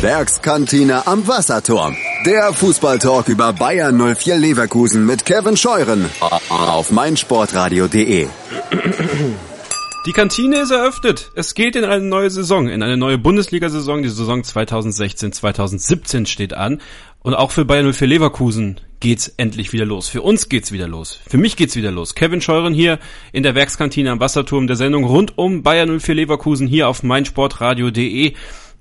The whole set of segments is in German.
Werkskantine am Wasserturm. Der Fußballtalk über Bayern 04 Leverkusen mit Kevin Scheuren auf meinsportradio.de. Die Kantine ist eröffnet. Es geht in eine neue Saison, in eine neue Bundesliga-Saison. Die Saison 2016-2017 steht an. Und auch für Bayern 04 Leverkusen geht's endlich wieder los. Für uns geht's wieder los. Für mich geht's wieder los. Kevin Scheuren hier in der Werkskantine am Wasserturm der Sendung rund um Bayern 04 Leverkusen hier auf meinsportradio.de.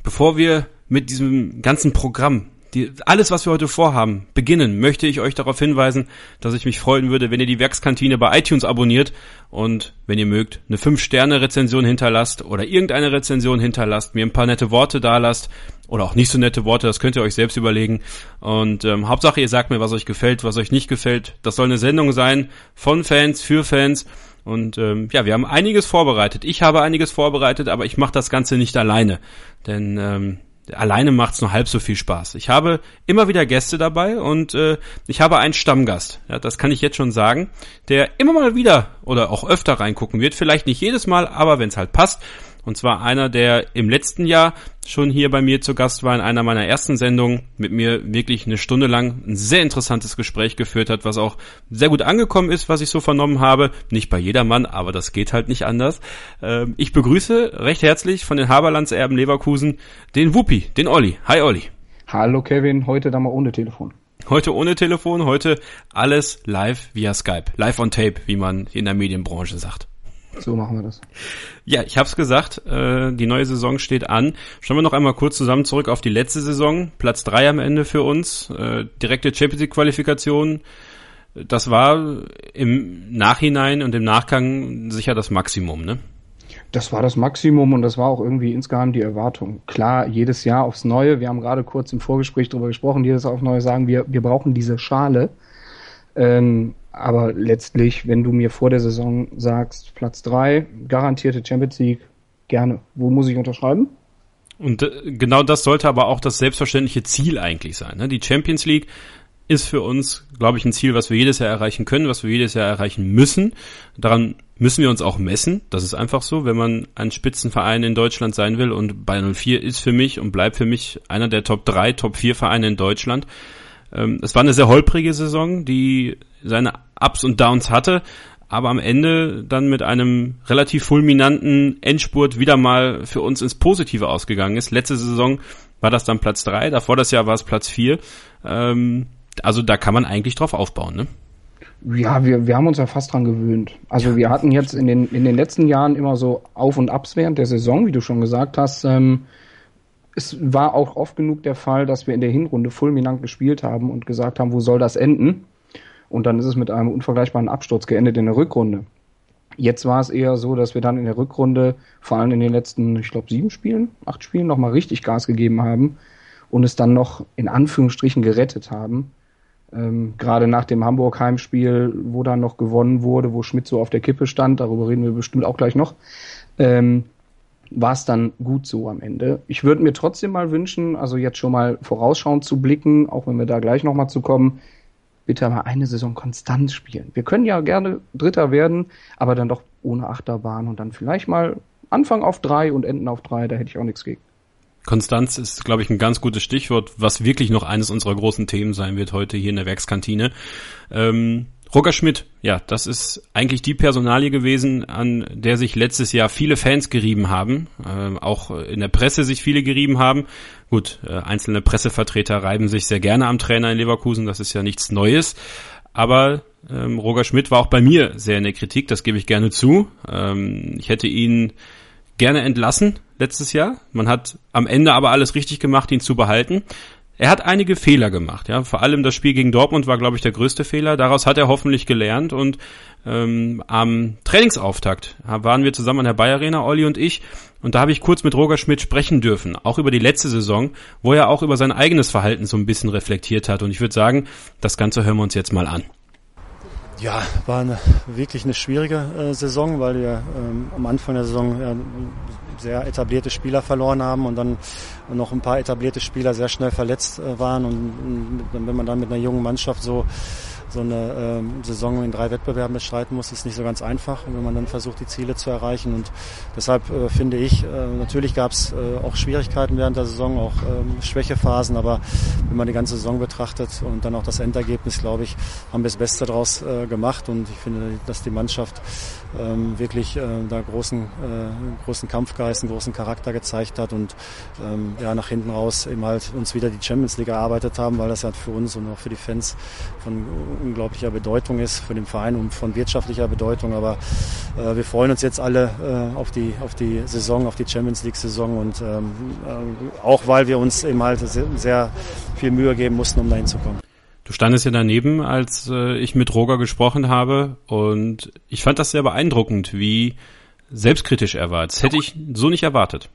Bevor wir mit diesem ganzen Programm die, alles, was wir heute vorhaben, beginnen, möchte ich euch darauf hinweisen, dass ich mich freuen würde, wenn ihr die Werkskantine bei iTunes abonniert und, wenn ihr mögt, eine 5-Sterne-Rezension hinterlasst oder irgendeine Rezension hinterlasst, mir ein paar nette Worte dalasst oder auch nicht so nette Worte, das könnt ihr euch selbst überlegen. Und ähm, Hauptsache, ihr sagt mir, was euch gefällt, was euch nicht gefällt. Das soll eine Sendung sein von Fans, für Fans. Und ähm, ja, wir haben einiges vorbereitet. Ich habe einiges vorbereitet, aber ich mache das Ganze nicht alleine. Denn ähm, alleine macht's nur halb so viel Spaß. Ich habe immer wieder Gäste dabei und äh, ich habe einen Stammgast. Ja, das kann ich jetzt schon sagen, der immer mal wieder oder auch öfter reingucken wird. Vielleicht nicht jedes Mal, aber wenn es halt passt. Und zwar einer, der im letzten Jahr schon hier bei mir zu Gast war in einer meiner ersten Sendungen, mit mir wirklich eine Stunde lang ein sehr interessantes Gespräch geführt hat, was auch sehr gut angekommen ist, was ich so vernommen habe. Nicht bei jedermann, aber das geht halt nicht anders. Ähm, ich begrüße recht herzlich von den Haberlandserben Leverkusen den Wuppi, den Olli. Hi Olli. Hallo Kevin, heute dann mal ohne Telefon. Heute ohne Telefon, heute alles live via Skype. Live on Tape, wie man in der Medienbranche sagt. So machen wir das. Ja, ich habe es gesagt, äh, die neue Saison steht an. Schauen wir noch einmal kurz zusammen zurück auf die letzte Saison. Platz drei am Ende für uns, äh, direkte Champions League Qualifikation. Das war im Nachhinein und im Nachgang sicher das Maximum, ne? Das war das Maximum und das war auch irgendwie insgeheim die Erwartung. Klar, jedes Jahr aufs Neue. Wir haben gerade kurz im Vorgespräch darüber gesprochen, jedes Jahr aufs Neue sagen wir, wir brauchen diese Schale. Ähm, aber letztlich, wenn du mir vor der Saison sagst, Platz drei, garantierte Champions League, gerne. Wo muss ich unterschreiben? Und äh, genau das sollte aber auch das selbstverständliche Ziel eigentlich sein. Ne? Die Champions League ist für uns, glaube ich, ein Ziel, was wir jedes Jahr erreichen können, was wir jedes Jahr erreichen müssen. Daran müssen wir uns auch messen. Das ist einfach so, wenn man ein Spitzenverein in Deutschland sein will. Und Bayern 04 ist für mich und bleibt für mich einer der Top 3, Top 4 Vereine in Deutschland. Ähm, es war eine sehr holprige Saison, die seine Ups und Downs hatte, aber am Ende dann mit einem relativ fulminanten Endspurt wieder mal für uns ins Positive ausgegangen ist. Letzte Saison war das dann Platz drei, davor das Jahr war es Platz vier. Ähm, also da kann man eigentlich drauf aufbauen, ne? Ja, wir, wir haben uns ja fast dran gewöhnt. Also wir hatten jetzt in den, in den letzten Jahren immer so Auf- und Abs während der Saison, wie du schon gesagt hast. Ähm, es war auch oft genug der Fall, dass wir in der Hinrunde fulminant gespielt haben und gesagt haben, wo soll das enden? Und dann ist es mit einem unvergleichbaren Absturz geendet in der Rückrunde. Jetzt war es eher so, dass wir dann in der Rückrunde, vor allem in den letzten, ich glaube, sieben Spielen, acht Spielen, nochmal richtig Gas gegeben haben und es dann noch in Anführungsstrichen gerettet haben. Ähm, Gerade nach dem Hamburg-Heimspiel, wo dann noch gewonnen wurde, wo Schmidt so auf der Kippe stand, darüber reden wir bestimmt auch gleich noch. Ähm, war es dann gut so am Ende. Ich würde mir trotzdem mal wünschen, also jetzt schon mal vorausschauend zu blicken, auch wenn wir da gleich nochmal zu kommen, bitte mal eine Saison konstant spielen. Wir können ja gerne Dritter werden, aber dann doch ohne Achterbahn und dann vielleicht mal Anfang auf drei und enden auf drei, da hätte ich auch nichts gegen. Konstanz ist, glaube ich, ein ganz gutes Stichwort, was wirklich noch eines unserer großen Themen sein wird heute hier in der Werkskantine. Ähm, Roger Schmidt, ja, das ist eigentlich die Personalie gewesen, an der sich letztes Jahr viele Fans gerieben haben, äh, auch in der Presse sich viele gerieben haben. Gut, äh, einzelne Pressevertreter reiben sich sehr gerne am Trainer in Leverkusen, das ist ja nichts Neues. Aber ähm, Roger Schmidt war auch bei mir sehr in der Kritik, das gebe ich gerne zu. Ähm, ich hätte ihn gerne entlassen letztes Jahr. Man hat am Ende aber alles richtig gemacht, ihn zu behalten. Er hat einige Fehler gemacht, ja. Vor allem das Spiel gegen Dortmund war, glaube ich, der größte Fehler. Daraus hat er hoffentlich gelernt und ähm, am Trainingsauftakt waren wir zusammen an der Bayer Arena, Olli und ich, und da habe ich kurz mit Roger Schmidt sprechen dürfen, auch über die letzte Saison, wo er auch über sein eigenes Verhalten so ein bisschen reflektiert hat. Und ich würde sagen, das Ganze hören wir uns jetzt mal an. Ja, war eine, wirklich eine schwierige äh, Saison, weil wir ähm, am Anfang der Saison ja, sehr etablierte Spieler verloren haben und dann noch ein paar etablierte Spieler sehr schnell verletzt äh, waren. Und, und wenn man dann mit einer jungen Mannschaft so so eine ähm, Saison in drei Wettbewerben bestreiten muss, ist nicht so ganz einfach, wenn man dann versucht, die Ziele zu erreichen. Und deshalb äh, finde ich, äh, natürlich gab es äh, auch Schwierigkeiten während der Saison, auch ähm, Schwächephasen, aber wenn man die ganze Saison betrachtet und dann auch das Endergebnis, glaube ich, haben wir das Beste daraus äh, gemacht. Und ich finde, dass die Mannschaft ähm, wirklich äh, da großen, äh, großen Kampfgeist, einen großen Charakter gezeigt hat und ähm, ja, nach hinten raus eben halt uns wieder die Champions League erarbeitet haben, weil das ja für uns und auch für die Fans von unglaublicher Bedeutung ist, für den Verein und von wirtschaftlicher Bedeutung. Aber äh, wir freuen uns jetzt alle äh, auf, die, auf die Saison, auf die Champions League Saison und ähm, äh, auch weil wir uns eben halt sehr viel Mühe geben mussten, um dahin zu kommen. Du standest ja daneben, als äh, ich mit Roger gesprochen habe und ich fand das sehr beeindruckend, wie selbstkritisch er war. Das hätte ich so nicht erwartet.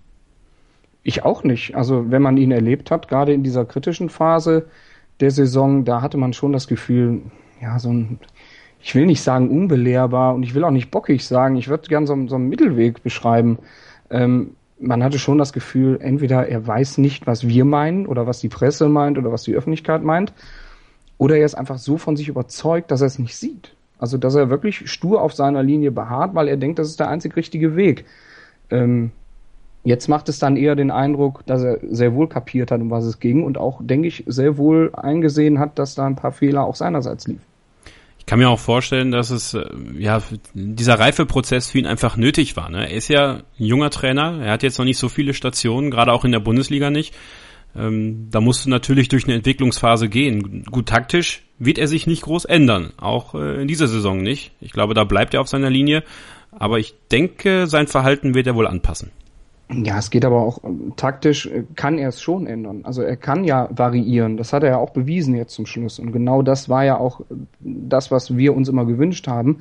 Ich auch nicht. Also wenn man ihn erlebt hat, gerade in dieser kritischen Phase der Saison, da hatte man schon das Gefühl, ja, so ein, ich will nicht sagen unbelehrbar und ich will auch nicht bockig sagen, ich würde gern so, so einen Mittelweg beschreiben. Ähm, man hatte schon das Gefühl, entweder er weiß nicht, was wir meinen oder was die Presse meint oder was die Öffentlichkeit meint, oder er ist einfach so von sich überzeugt, dass er es nicht sieht. Also, dass er wirklich stur auf seiner Linie beharrt, weil er denkt, das ist der einzig richtige Weg. Ähm, jetzt macht es dann eher den Eindruck, dass er sehr wohl kapiert hat, um was es ging und auch, denke ich, sehr wohl eingesehen hat, dass da ein paar Fehler auch seinerseits liefen. Ich kann mir auch vorstellen, dass es äh, ja dieser Reifeprozess für ihn einfach nötig war. Ne? Er ist ja ein junger Trainer, er hat jetzt noch nicht so viele Stationen, gerade auch in der Bundesliga nicht. Ähm, da musst du natürlich durch eine Entwicklungsphase gehen. Gut, taktisch wird er sich nicht groß ändern, auch äh, in dieser Saison nicht. Ich glaube, da bleibt er auf seiner Linie, aber ich denke, sein Verhalten wird er wohl anpassen. Ja, es geht aber auch taktisch, äh, kann er es schon ändern. Also er kann ja variieren. Das hat er ja auch bewiesen jetzt zum Schluss. Und genau das war ja auch das, was wir uns immer gewünscht haben.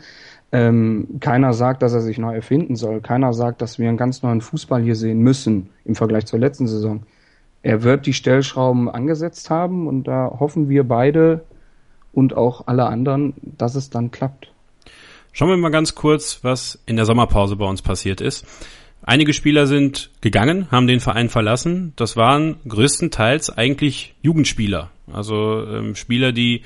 Ähm, keiner sagt, dass er sich neu erfinden soll. Keiner sagt, dass wir einen ganz neuen Fußball hier sehen müssen im Vergleich zur letzten Saison er wird die Stellschrauben angesetzt haben und da hoffen wir beide und auch alle anderen, dass es dann klappt. Schauen wir mal ganz kurz, was in der Sommerpause bei uns passiert ist. Einige Spieler sind gegangen, haben den Verein verlassen. Das waren größtenteils eigentlich Jugendspieler. Also ähm, Spieler, die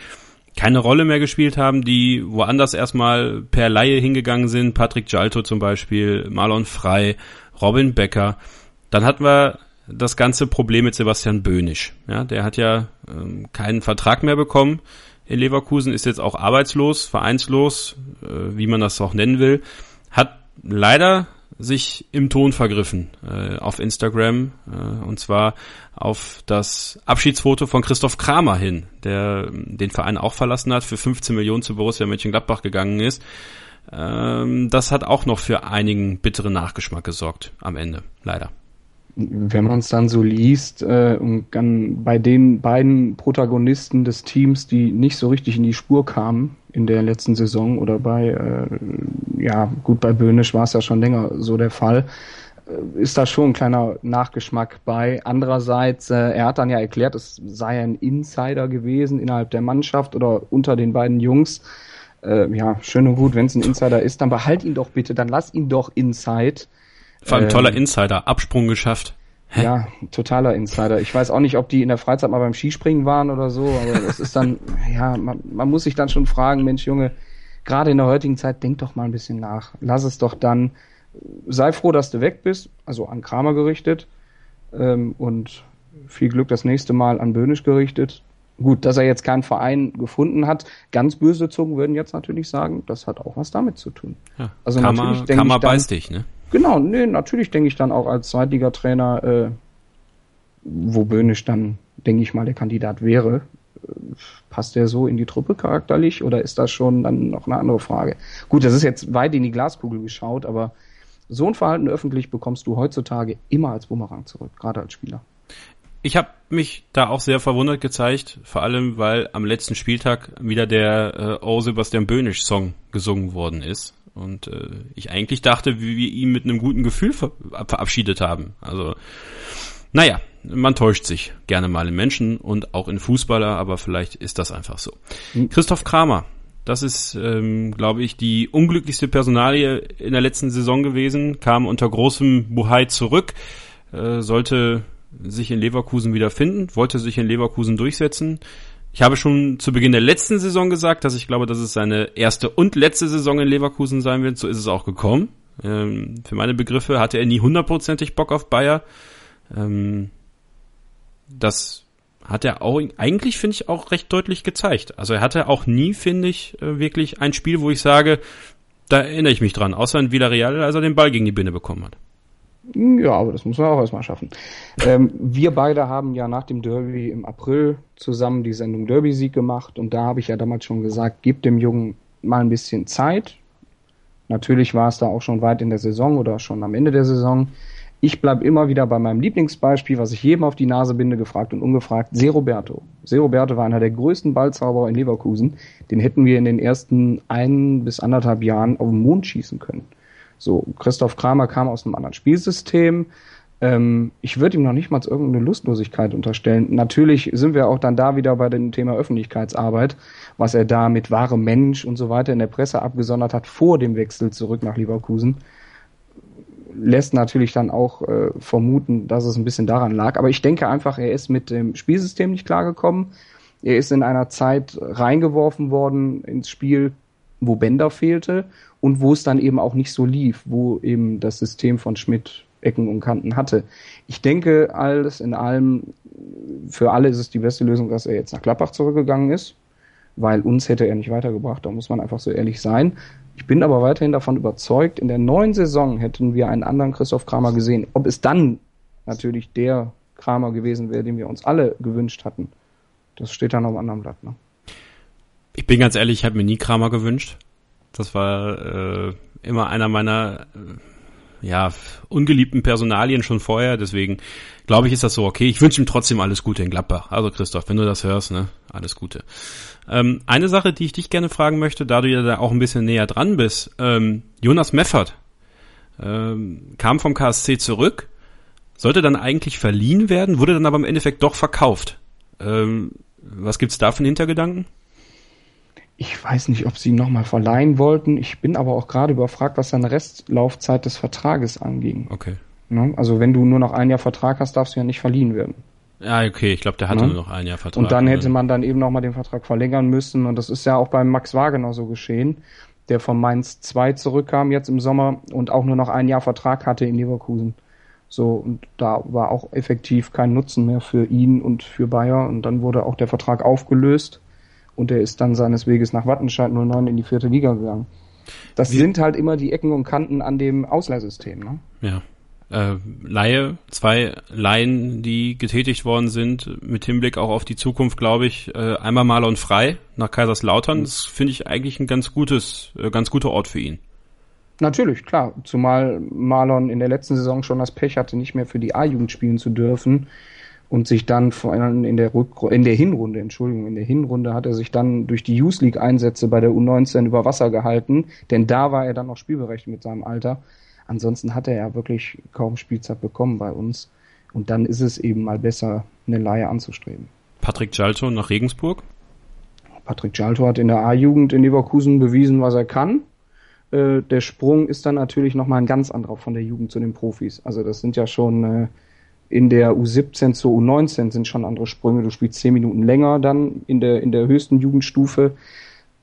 keine Rolle mehr gespielt haben, die woanders erstmal per Laie hingegangen sind. Patrick Gialto zum Beispiel, Marlon Frey, Robin Becker. Dann hatten wir das ganze Problem mit Sebastian Böhnisch. Ja, der hat ja ähm, keinen Vertrag mehr bekommen in Leverkusen, ist jetzt auch arbeitslos, vereinslos, äh, wie man das auch nennen will, hat leider sich im Ton vergriffen äh, auf Instagram äh, und zwar auf das Abschiedsfoto von Christoph Kramer hin, der ähm, den Verein auch verlassen hat, für 15 Millionen zu Borussia Mönchengladbach gegangen ist. Ähm, das hat auch noch für einigen bitteren Nachgeschmack gesorgt am Ende, leider wenn man es dann so liest äh, und dann bei den beiden Protagonisten des Teams, die nicht so richtig in die Spur kamen in der letzten Saison oder bei, äh, ja gut, bei Böhnisch war es ja schon länger so der Fall, äh, ist da schon ein kleiner Nachgeschmack bei. Andererseits, äh, er hat dann ja erklärt, es sei ein Insider gewesen innerhalb der Mannschaft oder unter den beiden Jungs. Äh, ja, schön und gut, wenn es ein Insider ist, dann behalt ihn doch bitte, dann lass ihn doch inside vor allem toller ähm, Insider, Absprung geschafft. Hä? Ja, totaler Insider. Ich weiß auch nicht, ob die in der Freizeit mal beim Skispringen waren oder so, aber das ist dann, ja, man, man muss sich dann schon fragen, Mensch, Junge, gerade in der heutigen Zeit, denk doch mal ein bisschen nach. Lass es doch dann. Sei froh, dass du weg bist, also an Kramer gerichtet. Ähm, und viel Glück das nächste Mal an Böhnisch gerichtet. Gut, dass er jetzt keinen Verein gefunden hat. Ganz böse Zungen würden jetzt natürlich sagen, das hat auch was damit zu tun. Ja, also Kammer, natürlich denke Kammer ich dann, beißt dich, ne? Genau, nee, natürlich denke ich dann auch als Zweitligatrainer, äh, wo Böhnisch dann, denke ich mal, der Kandidat wäre. Äh, passt der so in die Truppe charakterlich oder ist das schon dann noch eine andere Frage? Gut, das ist jetzt weit in die Glaskugel geschaut, aber so ein Verhalten öffentlich bekommst du heutzutage immer als Bumerang zurück, gerade als Spieler. Ich habe mich da auch sehr verwundert gezeigt, vor allem weil am letzten Spieltag wieder der äh, Oh Sebastian Böhnisch Song gesungen worden ist. Und äh, ich eigentlich dachte, wie wir ihn mit einem guten Gefühl ver verabschiedet haben. Also, naja, man täuscht sich gerne mal in Menschen und auch in Fußballer, aber vielleicht ist das einfach so. Mhm. Christoph Kramer, das ist, ähm, glaube ich, die unglücklichste Personalie in der letzten Saison gewesen, kam unter großem Buhai zurück, äh, sollte sich in Leverkusen wieder finden, wollte sich in Leverkusen durchsetzen. Ich habe schon zu Beginn der letzten Saison gesagt, dass ich glaube, dass es seine erste und letzte Saison in Leverkusen sein wird. So ist es auch gekommen. Ähm, für meine Begriffe hatte er nie hundertprozentig Bock auf Bayer. Ähm, das hat er auch eigentlich, finde ich, auch recht deutlich gezeigt. Also er hatte auch nie, finde ich, äh, wirklich ein Spiel, wo ich sage, da erinnere ich mich dran, außer in Villarreal, als er den Ball gegen die Binne bekommen hat. Ja, aber das muss man auch erstmal schaffen. ähm, wir beide haben ja nach dem Derby im April zusammen die Sendung Derby-Sieg gemacht und da habe ich ja damals schon gesagt, gebt dem Jungen mal ein bisschen Zeit. Natürlich war es da auch schon weit in der Saison oder schon am Ende der Saison. Ich bleibe immer wieder bei meinem Lieblingsbeispiel, was ich jedem auf die Nase binde, gefragt und ungefragt, Se Roberto. War einer der größten Ballzauberer in Leverkusen. Den hätten wir in den ersten ein bis anderthalb Jahren auf den Mond schießen können. So, Christoph Kramer kam aus einem anderen Spielsystem. Ähm, ich würde ihm noch nicht mal irgendeine Lustlosigkeit unterstellen. Natürlich sind wir auch dann da wieder bei dem Thema Öffentlichkeitsarbeit, was er da mit wahrem Mensch und so weiter in der Presse abgesondert hat vor dem Wechsel zurück nach Leverkusen. Lässt natürlich dann auch äh, vermuten, dass es ein bisschen daran lag. Aber ich denke einfach, er ist mit dem Spielsystem nicht klargekommen. Er ist in einer Zeit reingeworfen worden ins Spiel, wo Bender fehlte und wo es dann eben auch nicht so lief, wo eben das System von Schmidt Ecken und Kanten hatte. Ich denke, alles in allem, für alle ist es die beste Lösung, dass er jetzt nach Klappach zurückgegangen ist, weil uns hätte er nicht weitergebracht, da muss man einfach so ehrlich sein. Ich bin aber weiterhin davon überzeugt, in der neuen Saison hätten wir einen anderen Christoph Kramer gesehen. Ob es dann natürlich der Kramer gewesen wäre, den wir uns alle gewünscht hatten, das steht dann auf einem anderen Blatt. Ne? Ich bin ganz ehrlich, ich habe mir nie Kramer gewünscht. Das war äh, immer einer meiner äh, ja, ungeliebten Personalien schon vorher. Deswegen glaube ich, ist das so okay. Ich wünsche ihm trotzdem alles Gute in Gladbach. Also Christoph, wenn du das hörst, ne, alles Gute. Ähm, eine Sache, die ich dich gerne fragen möchte, da du ja da auch ein bisschen näher dran bist. Ähm, Jonas Meffert ähm, kam vom KSC zurück, sollte dann eigentlich verliehen werden, wurde dann aber im Endeffekt doch verkauft. Ähm, was gibt's da für einen Hintergedanken? Ich weiß nicht, ob sie ihn nochmal verleihen wollten. Ich bin aber auch gerade überfragt, was seine Restlaufzeit des Vertrages anging. Okay. Ne? Also wenn du nur noch ein Jahr Vertrag hast, darfst du ja nicht verliehen werden. Ja, okay, ich glaube, der hatte ne? nur noch ein Jahr Vertrag. Und dann hätte man dann eben nochmal den Vertrag verlängern müssen. Und das ist ja auch beim Max Wagner so geschehen, der von Mainz 2 zurückkam jetzt im Sommer und auch nur noch ein Jahr Vertrag hatte in Leverkusen. So, und da war auch effektiv kein Nutzen mehr für ihn und für Bayer. Und dann wurde auch der Vertrag aufgelöst und er ist dann seines Weges nach Wattenscheid 09 in die vierte Liga gegangen. Das Wie? sind halt immer die Ecken und Kanten an dem Ausleihsystem. Ne? Ja. Äh, Laie, zwei Laien, die getätigt worden sind, mit Hinblick auch auf die Zukunft, glaube ich, äh, einmal Marlon Frei nach Kaiserslautern. Das finde ich eigentlich ein ganz gutes, äh, ganz guter Ort für ihn. Natürlich, klar. Zumal Marlon in der letzten Saison schon das Pech hatte, nicht mehr für die A-Jugend spielen zu dürfen und sich dann in der Rückrunde, in der Hinrunde, Entschuldigung, in der Hinrunde hat er sich dann durch die Youth League Einsätze bei der U19 über Wasser gehalten, denn da war er dann noch spielberechtigt mit seinem Alter. Ansonsten hat er ja wirklich kaum Spielzeit bekommen bei uns. Und dann ist es eben mal besser, eine Laie anzustreben. Patrick Jalto nach Regensburg? Patrick Jalto hat in der A-Jugend in Leverkusen bewiesen, was er kann. Äh, der Sprung ist dann natürlich nochmal ein ganz anderer von der Jugend zu den Profis. Also das sind ja schon äh, in der U17 zur U19 sind schon andere Sprünge. Du spielst zehn Minuten länger dann in der, in der höchsten Jugendstufe.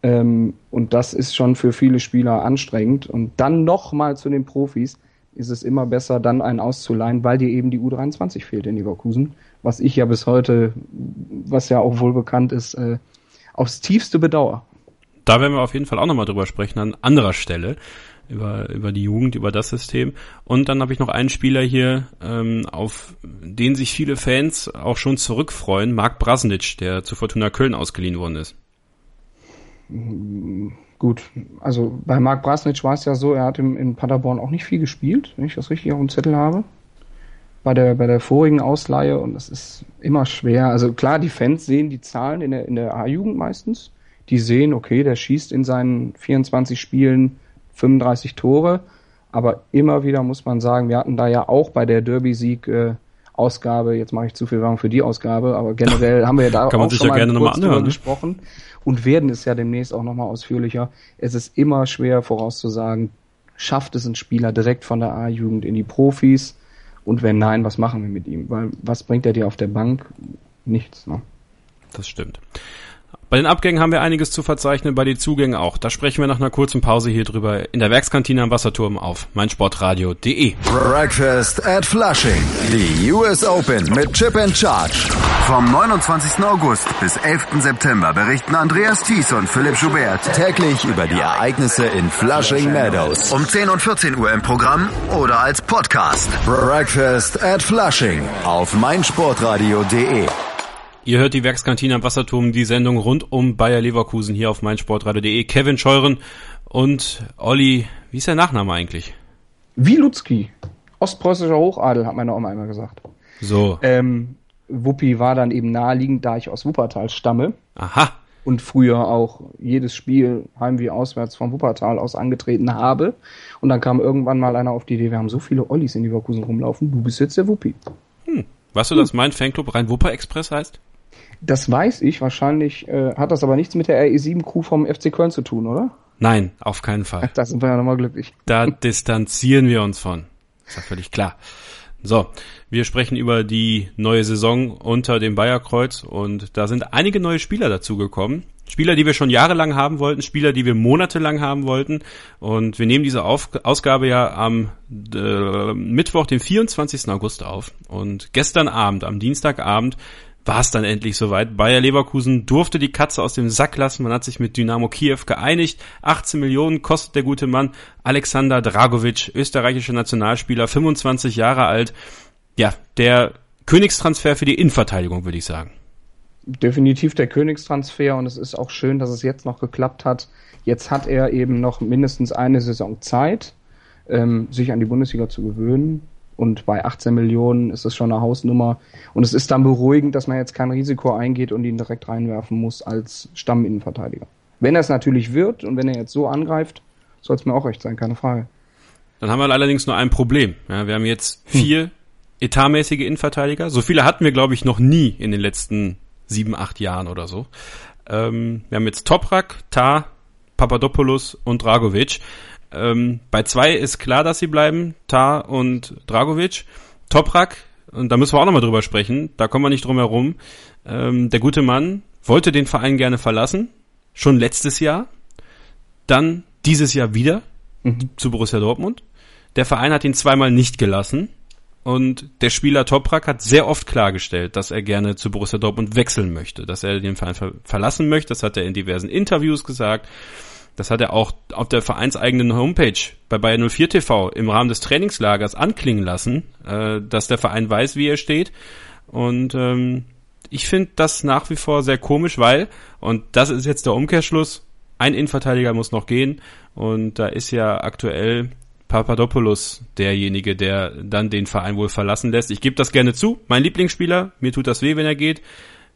Ähm, und das ist schon für viele Spieler anstrengend. Und dann nochmal zu den Profis ist es immer besser, dann einen auszuleihen, weil dir eben die U23 fehlt in Leverkusen. Was ich ja bis heute, was ja auch wohl bekannt ist, äh, aufs tiefste bedauere. Da werden wir auf jeden Fall auch nochmal drüber sprechen an anderer Stelle über, über die Jugend, über das System. Und dann habe ich noch einen Spieler hier, ähm, auf den sich viele Fans auch schon zurückfreuen, Marc Brasnic, der zu Fortuna Köln ausgeliehen worden ist. Gut, also bei Marc Brasnic war es ja so, er hat im, in Paderborn auch nicht viel gespielt, wenn ich das richtig auf dem Zettel habe. Bei der, bei der vorigen Ausleihe und das ist immer schwer. Also klar, die Fans sehen die Zahlen in der, in der A-Jugend meistens. Die sehen, okay, der schießt in seinen 24 Spielen 35 Tore. Aber immer wieder muss man sagen, wir hatten da ja auch bei der Derby-Sieg äh, Ausgabe, jetzt mache ich zu viel Werbung für die Ausgabe, aber generell haben wir ja da auch schon ja mal kurz drüber ne? gesprochen und werden es ja demnächst auch nochmal ausführlicher. Es ist immer schwer vorauszusagen, schafft es ein Spieler direkt von der A-Jugend in die Profis und wenn nein, was machen wir mit ihm? Weil was bringt er dir auf der Bank? Nichts. Ne? das stimmt. Bei den Abgängen haben wir einiges zu verzeichnen, bei den Zugängen auch. Da sprechen wir nach einer kurzen Pause hier drüber in der Werkskantine am Wasserturm auf meinsportradio.de. Breakfast at Flushing. Die US Open mit Chip and Charge. Vom 29. August bis 11. September berichten Andreas Thies und Philipp Schubert täglich über die Ereignisse in Flushing Meadows. Um 10 und 14 Uhr im Programm oder als Podcast. Breakfast at Flushing auf meinsportradio.de. Ihr hört die Werkskantine am Wasserturm, die Sendung rund um Bayer Leverkusen hier auf meinsportradio.de. Kevin Scheuren und Olli, wie ist der Nachname eigentlich? Wilutzki. Ostpreußischer Hochadel, hat meine Oma einmal gesagt. So. Ähm, Wuppi war dann eben naheliegend, da ich aus Wuppertal stamme. Aha. Und früher auch jedes Spiel heim wie auswärts vom Wuppertal aus angetreten habe. Und dann kam irgendwann mal einer auf die Idee, wir haben so viele Ollis in Leverkusen rumlaufen, du bist jetzt der Wuppi. Hm. Weißt du, dass mein Fanclub Rhein-Wupper-Express heißt? Das weiß ich. Wahrscheinlich äh, hat das aber nichts mit der RE7-Crew vom FC Köln zu tun, oder? Nein, auf keinen Fall. Da sind wir ja nochmal glücklich. Da distanzieren wir uns von. Ist ja völlig klar. So, wir sprechen über die neue Saison unter dem Bayerkreuz und da sind einige neue Spieler dazugekommen. Spieler, die wir schon jahrelang haben wollten, Spieler, die wir monatelang haben wollten. Und wir nehmen diese auf Ausgabe ja am äh, Mittwoch, den 24. August auf. Und gestern Abend, am Dienstagabend, war es dann endlich soweit. Bayer Leverkusen durfte die Katze aus dem Sack lassen. Man hat sich mit Dynamo Kiew geeinigt. 18 Millionen kostet der gute Mann. Alexander Dragovic, österreichischer Nationalspieler, 25 Jahre alt. Ja, der Königstransfer für die Innenverteidigung, würde ich sagen. Definitiv der Königstransfer und es ist auch schön, dass es jetzt noch geklappt hat. Jetzt hat er eben noch mindestens eine Saison Zeit, ähm, sich an die Bundesliga zu gewöhnen. Und bei 18 Millionen ist es schon eine Hausnummer. Und es ist dann beruhigend, dass man jetzt kein Risiko eingeht und ihn direkt reinwerfen muss als Stamminnenverteidiger. Wenn er es natürlich wird und wenn er jetzt so angreift, soll es mir auch recht sein, keine Frage. Dann haben wir allerdings nur ein Problem. Ja, wir haben jetzt vier hm. etatmäßige Innenverteidiger. So viele hatten wir, glaube ich, noch nie in den letzten sieben, acht Jahren oder so. Ähm, wir haben jetzt Toprak, Tar, Papadopoulos und Dragovic. Ähm, bei zwei ist klar, dass sie bleiben, Tar und Dragovic. Toprak, und da müssen wir auch nochmal drüber sprechen, da kommen wir nicht drum herum. Ähm, der gute Mann wollte den Verein gerne verlassen, schon letztes Jahr, dann dieses Jahr wieder mhm. zu Borussia Dortmund. Der Verein hat ihn zweimal nicht gelassen und der Spieler Toprak hat sehr oft klargestellt, dass er gerne zu Borussia Dortmund wechseln möchte, dass er den Verein ver verlassen möchte. Das hat er in diversen Interviews gesagt. Das hat er auch auf der vereinseigenen Homepage bei Bayern 04 TV im Rahmen des Trainingslagers anklingen lassen, äh, dass der Verein weiß, wie er steht. Und ähm, ich finde das nach wie vor sehr komisch, weil, und das ist jetzt der Umkehrschluss, ein Innenverteidiger muss noch gehen. Und da ist ja aktuell Papadopoulos derjenige, der dann den Verein wohl verlassen lässt. Ich gebe das gerne zu. Mein Lieblingsspieler, mir tut das weh, wenn er geht,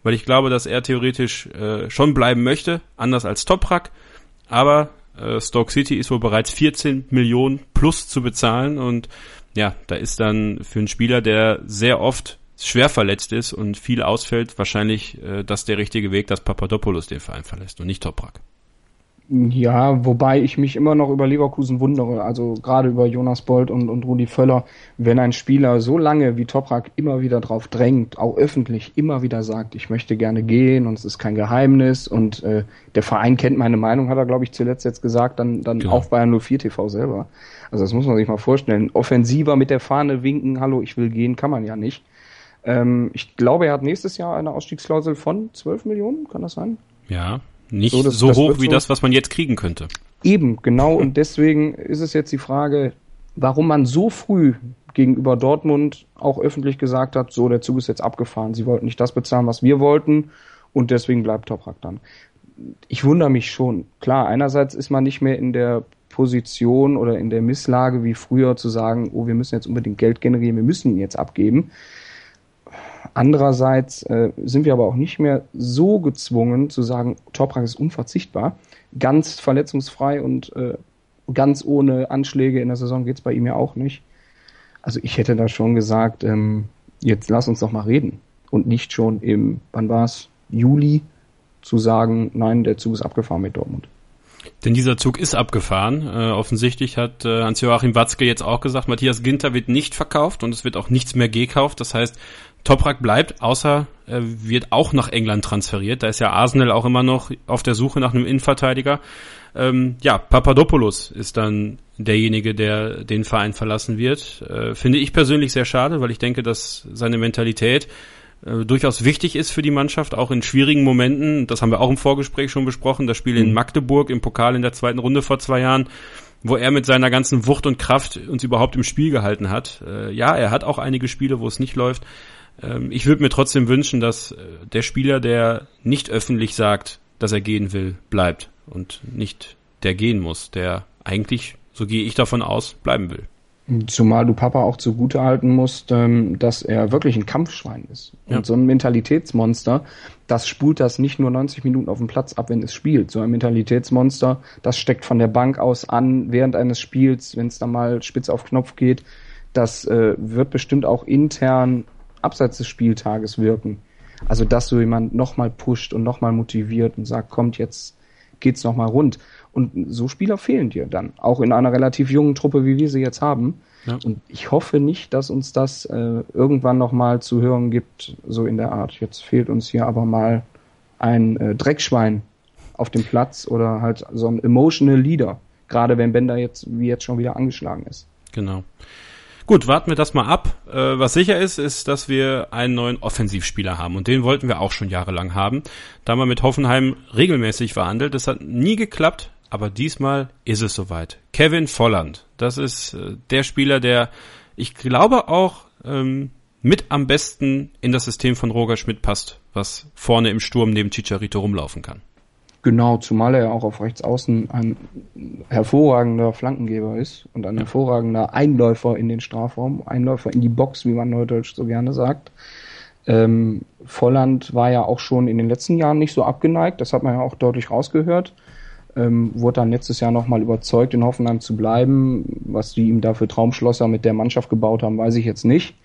weil ich glaube, dass er theoretisch äh, schon bleiben möchte, anders als Toprak. Aber äh, Stoke City ist wohl bereits 14 Millionen plus zu bezahlen und ja, da ist dann für einen Spieler, der sehr oft schwer verletzt ist und viel ausfällt, wahrscheinlich äh, das der richtige Weg, dass Papadopoulos den Verein verlässt und nicht Toprak. Ja, wobei ich mich immer noch über Leverkusen wundere, also gerade über Jonas Bold und, und Rudi Völler, wenn ein Spieler so lange wie Toprak immer wieder drauf drängt, auch öffentlich immer wieder sagt, ich möchte gerne gehen und es ist kein Geheimnis und äh, der Verein kennt meine Meinung, hat er glaube ich zuletzt jetzt gesagt, dann, dann genau. auch Bayern 04 TV selber. Also das muss man sich mal vorstellen. Offensiver mit der Fahne winken, hallo, ich will gehen, kann man ja nicht. Ähm, ich glaube, er hat nächstes Jahr eine Ausstiegsklausel von 12 Millionen, kann das sein? Ja, nicht so, das, so das hoch wie so das, was man jetzt kriegen könnte. Eben, genau. Und deswegen ist es jetzt die Frage, warum man so früh gegenüber Dortmund auch öffentlich gesagt hat, so, der Zug ist jetzt abgefahren. Sie wollten nicht das bezahlen, was wir wollten. Und deswegen bleibt Toprak dann. Ich wundere mich schon. Klar, einerseits ist man nicht mehr in der Position oder in der Misslage wie früher zu sagen, oh, wir müssen jetzt unbedingt Geld generieren, wir müssen ihn jetzt abgeben. Andererseits äh, sind wir aber auch nicht mehr so gezwungen zu sagen, Toprak ist unverzichtbar. Ganz verletzungsfrei und äh, ganz ohne Anschläge in der Saison geht's bei ihm ja auch nicht. Also ich hätte da schon gesagt, ähm, jetzt lass uns doch mal reden. Und nicht schon im, wann war's, Juli zu sagen, nein, der Zug ist abgefahren mit Dortmund. Denn dieser Zug ist abgefahren. Äh, offensichtlich hat äh, Hans-Joachim Watzke jetzt auch gesagt, Matthias Ginter wird nicht verkauft und es wird auch nichts mehr gekauft. Das heißt, Toprak bleibt, außer er wird auch nach England transferiert. Da ist ja Arsenal auch immer noch auf der Suche nach einem Innenverteidiger. Ähm, ja, Papadopoulos ist dann derjenige, der den Verein verlassen wird. Äh, finde ich persönlich sehr schade, weil ich denke, dass seine Mentalität äh, durchaus wichtig ist für die Mannschaft, auch in schwierigen Momenten. Das haben wir auch im Vorgespräch schon besprochen. Das Spiel in mhm. Magdeburg im Pokal in der zweiten Runde vor zwei Jahren, wo er mit seiner ganzen Wucht und Kraft uns überhaupt im Spiel gehalten hat. Äh, ja, er hat auch einige Spiele, wo es nicht läuft. Ähm, ich würde mir trotzdem wünschen, dass äh, der Spieler, der nicht öffentlich sagt, dass er gehen will, bleibt und nicht der gehen muss, der eigentlich, so gehe ich davon aus, bleiben will. Zumal du Papa auch zugute halten musst, ähm, dass er wirklich ein Kampfschwein ist. Ja. Und so ein Mentalitätsmonster, das spult das nicht nur 90 Minuten auf dem Platz ab, wenn es spielt. So ein Mentalitätsmonster, das steckt von der Bank aus an während eines Spiels, wenn es da mal spitz auf Knopf geht. Das äh, wird bestimmt auch intern abseits des Spieltages wirken. Also, dass so jemand nochmal pusht und nochmal motiviert und sagt, kommt, jetzt geht's nochmal rund. Und so Spieler fehlen dir dann, auch in einer relativ jungen Truppe, wie wir sie jetzt haben. Ja. Und ich hoffe nicht, dass uns das äh, irgendwann nochmal zu hören gibt, so in der Art. Jetzt fehlt uns hier aber mal ein äh, Dreckschwein auf dem Platz oder halt so ein emotional Leader. Gerade wenn Bender jetzt, wie jetzt schon wieder angeschlagen ist. Genau. Gut, warten wir das mal ab. Äh, was sicher ist, ist, dass wir einen neuen Offensivspieler haben und den wollten wir auch schon jahrelang haben. Da haben wir mit Hoffenheim regelmäßig verhandelt. Das hat nie geklappt. Aber diesmal ist es soweit. Kevin Volland, das ist äh, der Spieler, der ich glaube auch ähm, mit am besten in das System von Roger Schmidt passt, was vorne im Sturm neben Chicharito rumlaufen kann. Genau, zumal er auch auf rechts außen ein hervorragender Flankengeber ist und ein ja. hervorragender Einläufer in den Strafraum, Einläufer in die Box, wie man neudeutsch so gerne sagt. Ähm, Volland war ja auch schon in den letzten Jahren nicht so abgeneigt, das hat man ja auch deutlich rausgehört ähm, wurde dann letztes Jahr nochmal überzeugt, in Hoffenheim zu bleiben. Was die ihm da für Traumschlosser mit der Mannschaft gebaut haben, weiß ich jetzt nicht.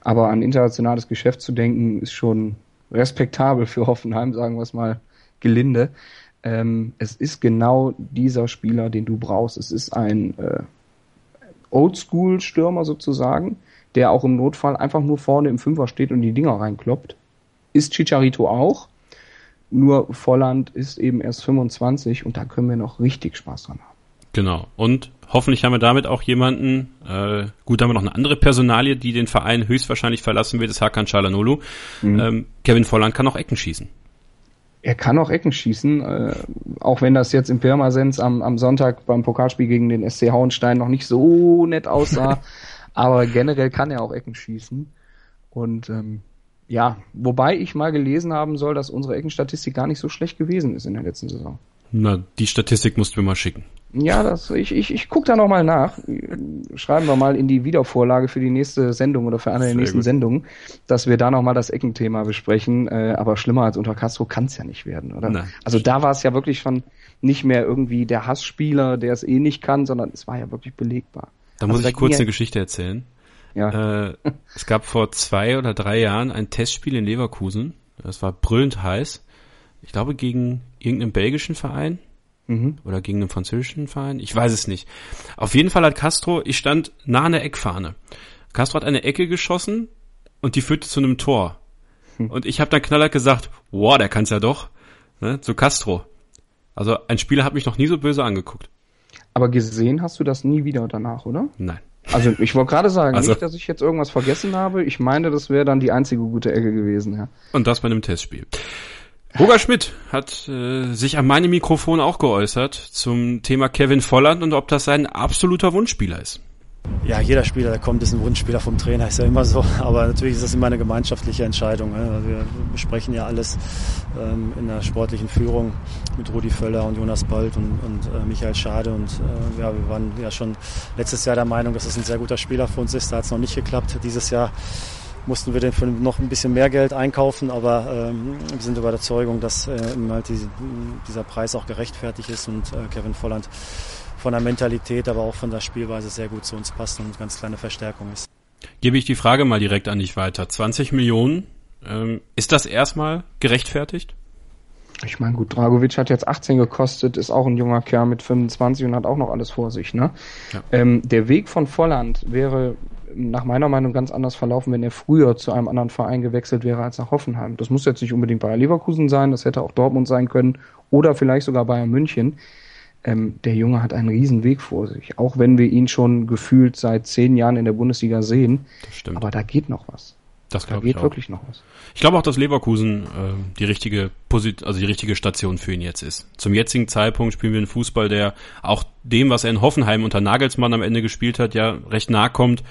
Aber an internationales Geschäft zu denken, ist schon respektabel für Hoffenheim, sagen wir es mal gelinde. Ähm, es ist genau dieser Spieler, den du brauchst. Es ist ein äh, Oldschool-Stürmer sozusagen, der auch im Notfall einfach nur vorne im Fünfer steht und die Dinger reinkloppt. Ist Chicharito auch. Nur Volland ist eben erst 25 und da können wir noch richtig Spaß dran haben. Genau. Und hoffentlich haben wir damit auch jemanden, äh, gut, haben wir noch eine andere Personalie, die den Verein höchstwahrscheinlich verlassen wird, ist Hakan Çalhanoğlu. Mhm. Ähm, Kevin Volland kann auch Ecken schießen. Er kann auch Ecken schießen, äh, auch wenn das jetzt im Pirmasens am, am Sonntag beim Pokalspiel gegen den SC Hauenstein noch nicht so nett aussah. aber generell kann er auch Ecken schießen. Und ähm, ja, wobei ich mal gelesen haben soll, dass unsere Eckenstatistik gar nicht so schlecht gewesen ist in der letzten Saison. Na, die Statistik musst du mir mal schicken. Ja, das, ich, ich, ich gucke da nochmal nach. Schreiben wir mal in die Wiedervorlage für die nächste Sendung oder für eine der nächsten gut. Sendungen, dass wir da nochmal das Eckenthema besprechen. Äh, aber schlimmer als unter Castro kann es ja nicht werden, oder? Nein. Also da war es ja wirklich schon nicht mehr irgendwie der Hassspieler, der es eh nicht kann, sondern es war ja wirklich belegbar. Da muss also, ich kurz eine Geschichte erzählen. Ja. Äh, es gab vor zwei oder drei Jahren ein Testspiel in Leverkusen. Das war brüllend heiß. Ich glaube gegen irgendeinen belgischen Verein mhm. oder gegen einen französischen Verein. Ich weiß es nicht. Auf jeden Fall hat Castro, ich stand nah an der Eckfahne. Castro hat eine Ecke geschossen und die führte zu einem Tor. Hm. Und ich habe dann knallhart gesagt, wow, der kann's ja doch. Ne, zu Castro. Also ein Spieler hat mich noch nie so böse angeguckt. Aber gesehen hast du das nie wieder danach, oder? Nein. Also ich wollte gerade sagen, also, nicht, dass ich jetzt irgendwas vergessen habe. Ich meine, das wäre dann die einzige gute Ecke gewesen, ja. Und das bei einem Testspiel. Roger Schmidt hat äh, sich an meinem Mikrofon auch geäußert zum Thema Kevin Volland und ob das sein absoluter Wunschspieler ist. Ja, jeder Spieler, der kommt, ist ein Wunschspieler vom Trainer, ist ja immer so. Aber natürlich ist das immer eine gemeinschaftliche Entscheidung. Ne? Also wir besprechen ja alles ähm, in der sportlichen Führung mit Rudi Völler und Jonas Bolt und, und äh, Michael Schade. Und äh, ja, wir waren ja schon letztes Jahr der Meinung, dass es ein sehr guter Spieler für uns ist. Da hat es noch nicht geklappt. Dieses Jahr mussten wir den für noch ein bisschen mehr Geld einkaufen, aber ähm, wir sind über der Überzeugung, dass äh, halt die, dieser Preis auch gerechtfertigt ist und äh, Kevin Volland von der Mentalität, aber auch von der Spielweise sehr gut zu uns passt und eine ganz kleine Verstärkung ist. Gebe ich die Frage mal direkt an dich weiter. 20 Millionen, ähm, ist das erstmal gerechtfertigt? Ich meine, gut, Dragovic hat jetzt 18 gekostet, ist auch ein junger Kerl mit 25 und hat auch noch alles vor sich. Ne? Ja. Ähm, der Weg von Volland wäre nach meiner Meinung ganz anders verlaufen, wenn er früher zu einem anderen Verein gewechselt wäre als nach Hoffenheim. Das muss jetzt nicht unbedingt Bayer Leverkusen sein, das hätte auch Dortmund sein können oder vielleicht sogar Bayern München. Ähm, der Junge hat einen riesen Weg vor sich, auch wenn wir ihn schon gefühlt seit zehn Jahren in der Bundesliga sehen. Das stimmt. Aber da geht noch was. Das Da glaube ich geht wirklich noch was. Ich glaube auch, dass Leverkusen äh, die richtige Posit also die richtige Station für ihn jetzt ist. Zum jetzigen Zeitpunkt spielen wir einen Fußball, der auch dem, was er in Hoffenheim unter Nagelsmann am Ende gespielt hat, ja recht nahe kommt.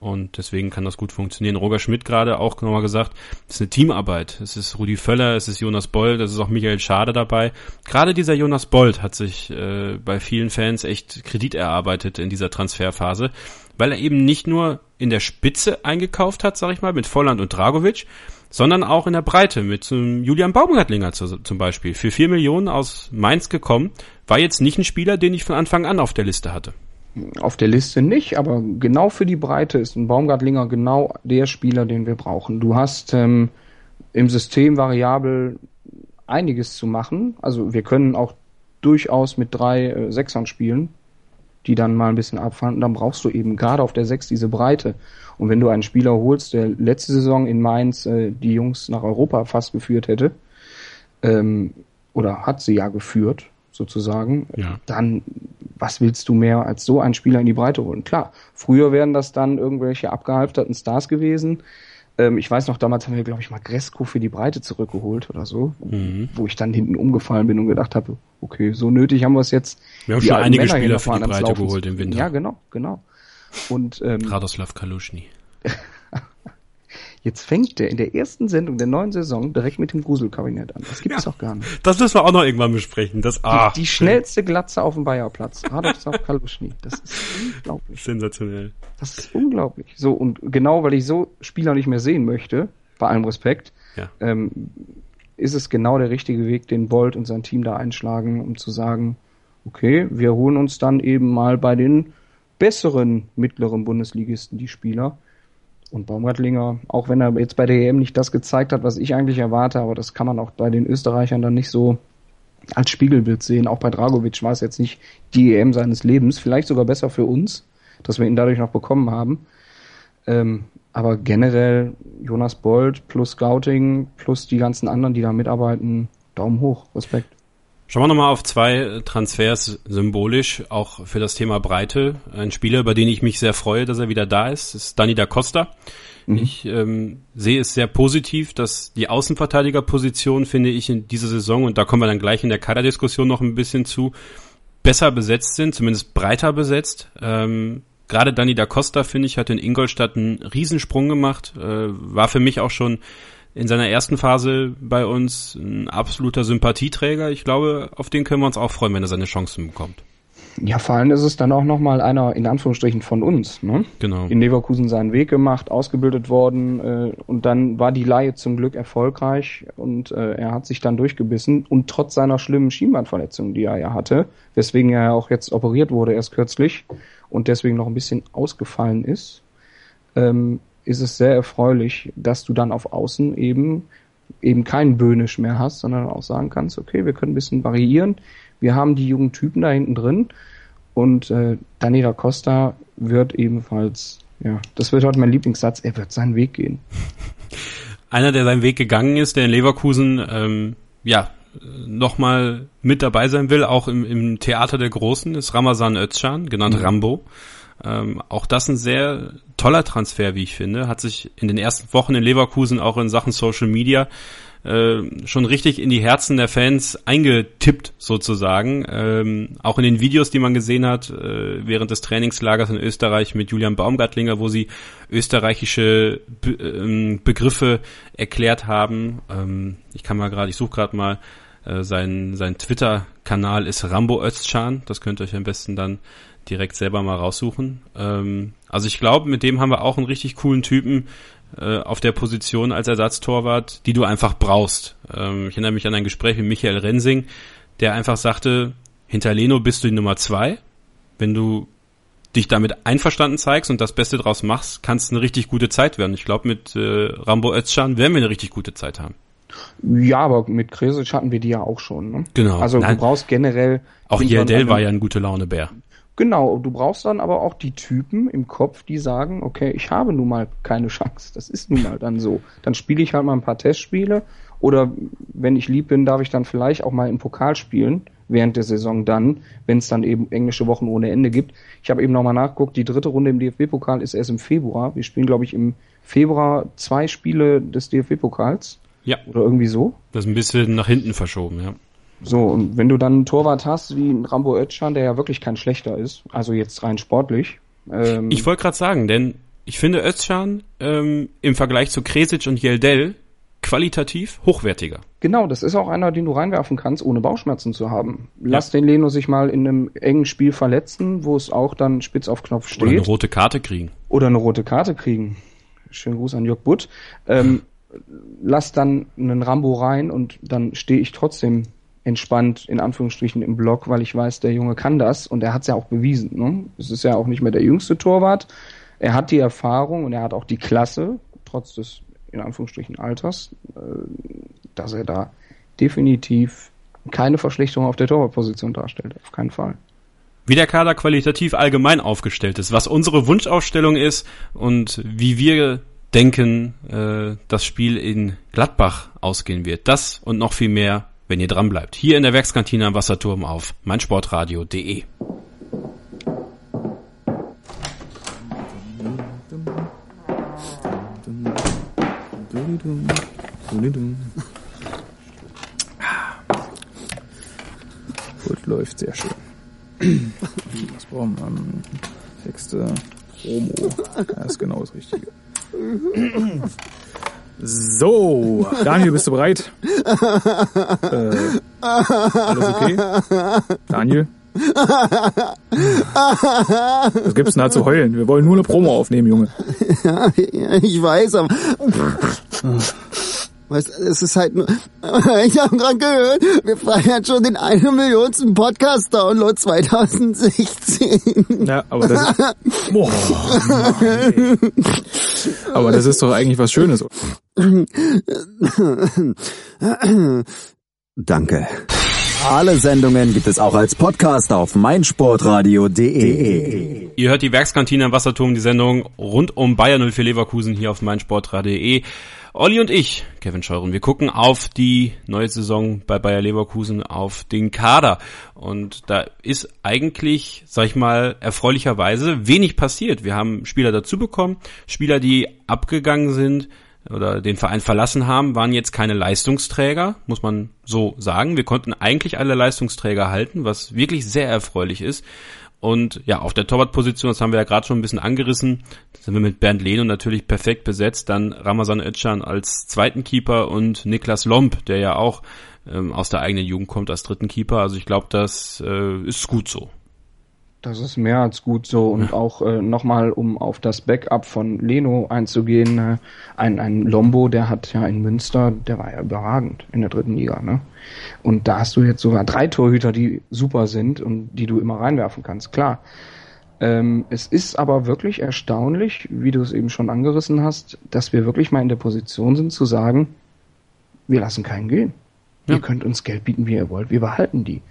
Und deswegen kann das gut funktionieren. Roger Schmidt gerade auch nochmal gesagt, es ist eine Teamarbeit. Es ist Rudi Völler, es ist Jonas Bold, es ist auch Michael Schade dabei. Gerade dieser Jonas Bold hat sich äh, bei vielen Fans echt Kredit erarbeitet in dieser Transferphase, weil er eben nicht nur in der Spitze eingekauft hat, sag ich mal, mit Volland und Dragovic, sondern auch in der Breite mit Julian Baumgartlinger zu, zum Beispiel. Für vier Millionen aus Mainz gekommen, war jetzt nicht ein Spieler, den ich von Anfang an auf der Liste hatte. Auf der Liste nicht, aber genau für die Breite ist ein Baumgartlinger genau der Spieler, den wir brauchen. Du hast ähm, im System variabel einiges zu machen. Also wir können auch durchaus mit drei äh, Sechsern spielen, die dann mal ein bisschen abfahren. Und dann brauchst du eben gerade auf der Sechs diese Breite. Und wenn du einen Spieler holst, der letzte Saison in Mainz äh, die Jungs nach Europa fast geführt hätte, ähm, oder hat sie ja geführt, sozusagen, Ja. dann was willst du mehr als so einen Spieler in die Breite holen? Klar, früher wären das dann irgendwelche abgehalfterten Stars gewesen. Ähm, ich weiß noch, damals haben wir, glaube ich, mal Gresco für die Breite zurückgeholt oder so, Mhm. wo ich dann hinten umgefallen bin und gedacht habe, okay, so nötig haben wir es jetzt. Wir haben die schon einige Männer Spieler für die Breite geholt im Winter. Ja, genau, genau. Und ähm, Radoslav Kaluschny. jetzt fängt der in der ersten Sendung der neuen Saison direkt mit dem Gruselkabinett an. Das gibt es doch gar nicht. Das müssen wir auch noch irgendwann besprechen. Das, ah, die, die schnellste Glatze auf dem Bayerplatz. Radoslav Kaluschny. Das ist unglaublich. sensationell. Das ist unglaublich. So, und genau weil ich so Spieler nicht mehr sehen möchte, bei allem Respekt, Ja. ähm, ist es genau der richtige Weg, den Bolt und sein Team da einschlagen, um zu sagen, okay, wir holen uns dann eben mal bei den besseren mittleren Bundesligisten die Spieler. Und Baumgartlinger, auch wenn er jetzt bei der EM nicht das gezeigt hat, was ich eigentlich erwarte, aber das kann man auch bei den Österreichern dann nicht so als Spiegelbild sehen. Auch bei Dragovic war es jetzt nicht die EM seines Lebens, vielleicht sogar besser für uns, dass wir ihn dadurch noch bekommen haben. Ähm, aber generell Jonas Bold plus Scouting plus die ganzen anderen, die da mitarbeiten, Daumen hoch, Respekt. Schauen wir nochmal auf zwei Transfers symbolisch, auch für das Thema Breite. Ein Spieler, über den ich mich sehr freue, dass er wieder da ist, ist Dani da Costa. Ich ähm, sehe es sehr positiv, dass die Außenverteidigerposition, finde ich, in dieser Saison, und da kommen wir dann gleich in der Kaderdiskussion noch ein bisschen zu, besser besetzt sind, zumindest breiter besetzt. Ähm, Gerade Dani da Costa, finde ich, hat in Ingolstadt einen Riesensprung gemacht, äh, war für mich auch schon in seiner ersten Phase bei uns ein absoluter Sympathieträger. Ich glaube, auf den können wir uns auch freuen, wenn er seine Chancen bekommt. Ja, vor allem ist es dann auch nochmal einer, in Anführungsstrichen, von uns. Ne? Genau. In Leverkusen seinen Weg gemacht, ausgebildet worden äh, und dann war die Laie zum Glück erfolgreich und äh, er hat sich dann durchgebissen und trotz seiner schlimmen Schienbeinverletzung, die er ja hatte, weswegen er ja auch jetzt operiert wurde erst kürzlich und deswegen noch ein bisschen ausgefallen ist, ähm, ist es sehr erfreulich, dass du dann auf Außen eben eben keinen Böhnisch mehr hast, sondern auch sagen kannst, okay, wir können ein bisschen variieren. Wir haben die jungen Typen da hinten drin und äh, Dani da Costa wird ebenfalls, ja, das wird heute mein Lieblingssatz, er wird seinen Weg gehen. Einer, der seinen Weg gegangen ist, der in Leverkusen, ähm, ja, nochmal mit dabei sein will, auch im, im Theater der Großen, ist Ramazan Özcan, genannt Mhm. Rambo. Ähm, auch das ein sehr toller Transfer, wie ich finde. Hat sich in den ersten Wochen in Leverkusen auch in Sachen Social Media äh, schon richtig in die Herzen der Fans eingetippt sozusagen. Ähm, auch in den Videos, die man gesehen hat äh, während des Trainingslagers in Österreich mit Julian Baumgartlinger, wo sie österreichische Be ähm, Begriffe erklärt haben. Ähm, ich kann mal gerade, ich suche gerade mal äh, sein sein Twitter-Kanal ist Rambo Özcan. Das könnt ihr euch am besten dann direkt selber mal raussuchen. Ähm, also ich glaube, mit dem haben wir auch einen richtig coolen Typen äh, auf der Position als Ersatztorwart, die du einfach brauchst. Ähm, ich erinnere mich an ein Gespräch mit Michael Rensing, der einfach sagte, hinter Leno bist du die Nummer zwei. Wenn du dich damit einverstanden zeigst und das Beste draus machst, kann es eine richtig gute Zeit werden. Ich glaube, mit äh, Rambo Özcan werden wir eine richtig gute Zeit haben. Ja, aber mit Kresic hatten wir die ja auch schon. Ne? Genau. Also Nein. du brauchst generell Auch Jerdel war ja ein gute Laune Bär. Genau, du brauchst dann aber auch die Typen im Kopf, die sagen, okay, ich habe nun mal keine Chance. Das ist nun mal dann so. Dann spiele ich halt mal ein paar Testspiele oder wenn ich lieb bin, darf ich dann vielleicht auch mal im Pokal spielen während der Saison dann, wenn es dann eben englische Wochen ohne Ende gibt. Ich habe eben nochmal nachgeguckt, die dritte Runde im DFB-Pokal ist erst im Februar. Wir spielen, glaube ich, im Februar zwei Spiele des DFB-Pokals. Ja. Oder irgendwie so. Das ist ein bisschen nach hinten verschoben, ja. So, und wenn du dann einen Torwart hast wie ein Rambo Özcan, der ja wirklich kein schlechter ist, also jetzt rein sportlich. Ähm ich wollte gerade sagen, denn ich finde Özcan ähm, im Vergleich zu Kresic und Yeldel qualitativ hochwertiger. Genau, das ist auch einer, den du reinwerfen kannst, ohne Bauchschmerzen zu haben. Lass ja. den Leno sich mal in einem engen Spiel verletzen, wo es auch dann spitz auf Knopf steht. Oder eine rote Karte kriegen. Oder eine rote Karte kriegen. Schönen Gruß an Jörg Butt. Ähm, lass dann einen Rambo rein und dann stehe ich trotzdem entspannt in Anführungsstrichen im Block, weil ich weiß, der Junge kann das und er hat es ja auch bewiesen. Ne? Es ist ja auch nicht mehr der jüngste Torwart. Er hat die Erfahrung und er hat auch die Klasse, trotz des in Anführungsstrichen Alters, äh, dass er da definitiv keine Verschlechterung auf der Torwartposition darstellt. Auf keinen Fall. Wie der Kader qualitativ allgemein aufgestellt ist, was unsere Wunschaufstellung ist und wie wir denken, äh, das Spiel in Gladbach ausgehen wird. Das und noch viel mehr, wenn ihr dran bleibt. Hier in der Werkskantine am Wasserturm auf meinsportradio.de. Gut läuft, sehr schön. Was brauchen wir? Texte, Promo. Ja, ist genau das Richtige. So, Daniel, bist du bereit? Äh, alles okay? Daniel? Was gibt's denn da zu heulen? Wir wollen nur eine Promo aufnehmen, Junge. Ja, ich weiß, aber... Weißt, es ist halt nur, ich habe gerade gehört, wir feiern schon den eine Millionsten Podcast-Download 2016. Ja, aber das, boah, aber das ist doch eigentlich was Schönes. Danke. Alle Sendungen gibt es auch als Podcast auf meinsportradio.de. Ihr hört die Werkskantine am Wasserturm, die Sendung rund um Bayern 04 Leverkusen hier auf meinsportradio.de. Olli und ich, Kevin Scheuren, wir gucken auf die neue Saison bei Bayer Leverkusen, auf den Kader. Und da ist eigentlich, sag ich mal, erfreulicherweise wenig passiert. Wir haben Spieler dazu bekommen, Spieler, die abgegangen sind oder den Verein verlassen haben, waren jetzt keine Leistungsträger, muss man so sagen. Wir konnten eigentlich alle Leistungsträger halten, was wirklich sehr erfreulich ist. Und ja, auf der Torwartposition, das haben wir ja gerade schon ein bisschen angerissen, sind wir mit Bernd Lehn natürlich perfekt besetzt. Dann Ramazan Özcan als zweiten Keeper und Niklas Lomp, der ja auch ähm, aus der eigenen Jugend kommt als dritten Keeper. Also ich glaube, das äh, ist gut so. Das ist mehr als gut so und ja. auch äh, nochmal, um auf das Backup von Leno einzugehen, äh, ein, ein Lombo, der hat ja in Münster, der war ja überragend in der dritten Liga, ne? Und da hast du jetzt sogar drei Torhüter, die super sind und die du immer reinwerfen kannst, klar. Ähm, es ist aber wirklich erstaunlich, wie du es eben schon angerissen hast, dass wir wirklich mal in der Position sind zu sagen, wir lassen keinen gehen. Ja. Ihr könnt uns Geld bieten, wie ihr wollt. Wir behalten die.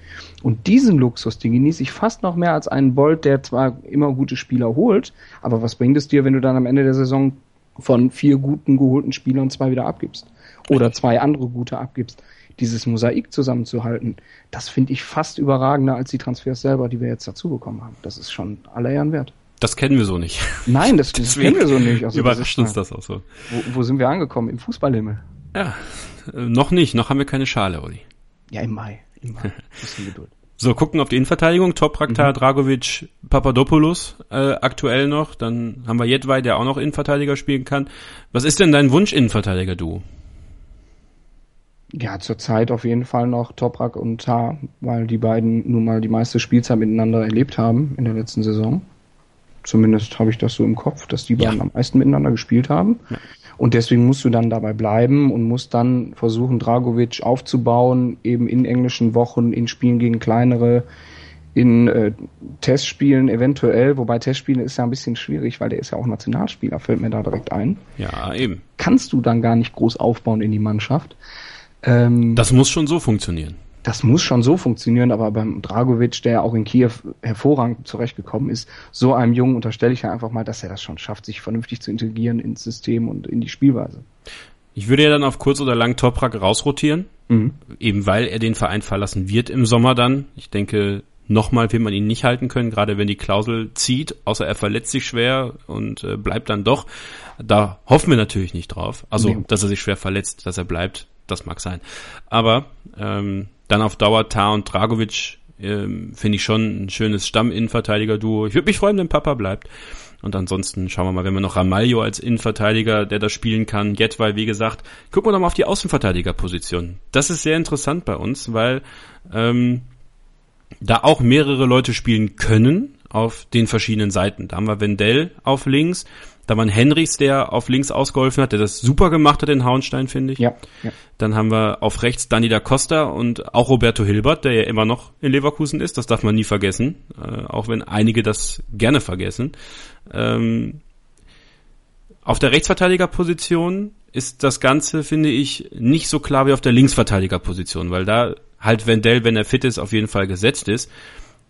Und diesen Luxus, den genieße ich fast noch mehr als einen Bolt, der zwar immer gute Spieler holt, aber was bringt es dir, wenn du dann am Ende der Saison von vier guten geholten Spielern zwei wieder abgibst? Oder zwei andere gute abgibst? Dieses Mosaik zusammenzuhalten, das finde ich fast überragender als die Transfers selber, die wir jetzt dazu bekommen haben. Das ist schon aller Ehren wert. Das kennen wir so nicht. Nein, das, das kennen wir so nicht. Also überrascht uns das auch so. Wo, wo sind wir angekommen? Im Fußballhimmel. Ja, äh, noch nicht, noch haben wir keine Schale, Uli. Ja, im Mai. Im Mai. Bisschen Geduld. So, gucken auf die Innenverteidigung. Topraktar, mhm. Dragovic, Papadopoulos äh, aktuell noch. Dann haben wir Jedwai, der auch noch Innenverteidiger spielen kann. Was ist denn dein Wunsch Innenverteidiger, du? Ja, zurzeit auf jeden Fall noch Toprak und Tar, weil die beiden nun mal die meiste Spielzeit miteinander erlebt haben in der letzten Saison. Zumindest habe ich das so im Kopf, dass die beiden ja. am meisten miteinander gespielt haben. Ja. Und deswegen musst du dann dabei bleiben und musst dann versuchen, Dragovic aufzubauen, eben in englischen Wochen, in Spielen gegen kleinere, in äh, Testspielen eventuell, wobei Testspielen ist ja ein bisschen schwierig, weil der ist ja auch Nationalspieler, fällt mir da direkt ein. Ja, eben. Kannst du dann gar nicht groß aufbauen in die Mannschaft. Ähm, das muss schon so funktionieren. Das muss schon so funktionieren, aber beim Dragovic, der auch in Kiew hervorragend zurechtgekommen ist, so einem Jungen unterstelle ich ja einfach mal, dass er das schon schafft, sich vernünftig zu integrieren ins System und in die Spielweise. Ich würde ja dann auf kurz oder lang Toprak rausrotieren, mhm. eben weil er den Verein verlassen wird im Sommer dann. Ich denke, nochmal wird man ihn nicht halten können, gerade wenn die Klausel zieht, außer er verletzt sich schwer und äh, bleibt dann doch. Da hoffen wir natürlich nicht drauf. Also, nee. dass er sich schwer verletzt, dass er bleibt, das mag sein. Aber ähm, dann auf Dauer Tar und Dragovic ähm, finde ich schon ein schönes Stamm-Innenverteidiger-Duo. Ich würde mich freuen, wenn Papa bleibt. Und ansonsten schauen wir mal, wenn wir noch Ramalho als Innenverteidiger, der das spielen kann, Jetway, wie gesagt, gucken wir doch mal auf die Außenverteidigerposition. Das ist sehr interessant bei uns, weil ähm, da auch mehrere Leute spielen können auf den verschiedenen Seiten. Da haben wir Wendell auf links, da war ein Henrichs, der auf links ausgeholfen hat, der das super gemacht hat in Hauenstein, finde ich. Ja, ja. Dann haben wir auf rechts Dani da Costa und auch Roberto Hilbert, der ja immer noch in Leverkusen ist. Das darf man nie vergessen, äh, auch wenn einige das gerne vergessen. Ähm, auf der Rechtsverteidigerposition ist das Ganze, finde ich, nicht so klar wie auf der Linksverteidigerposition, weil da halt Wendell, wenn er fit ist, auf jeden Fall gesetzt ist.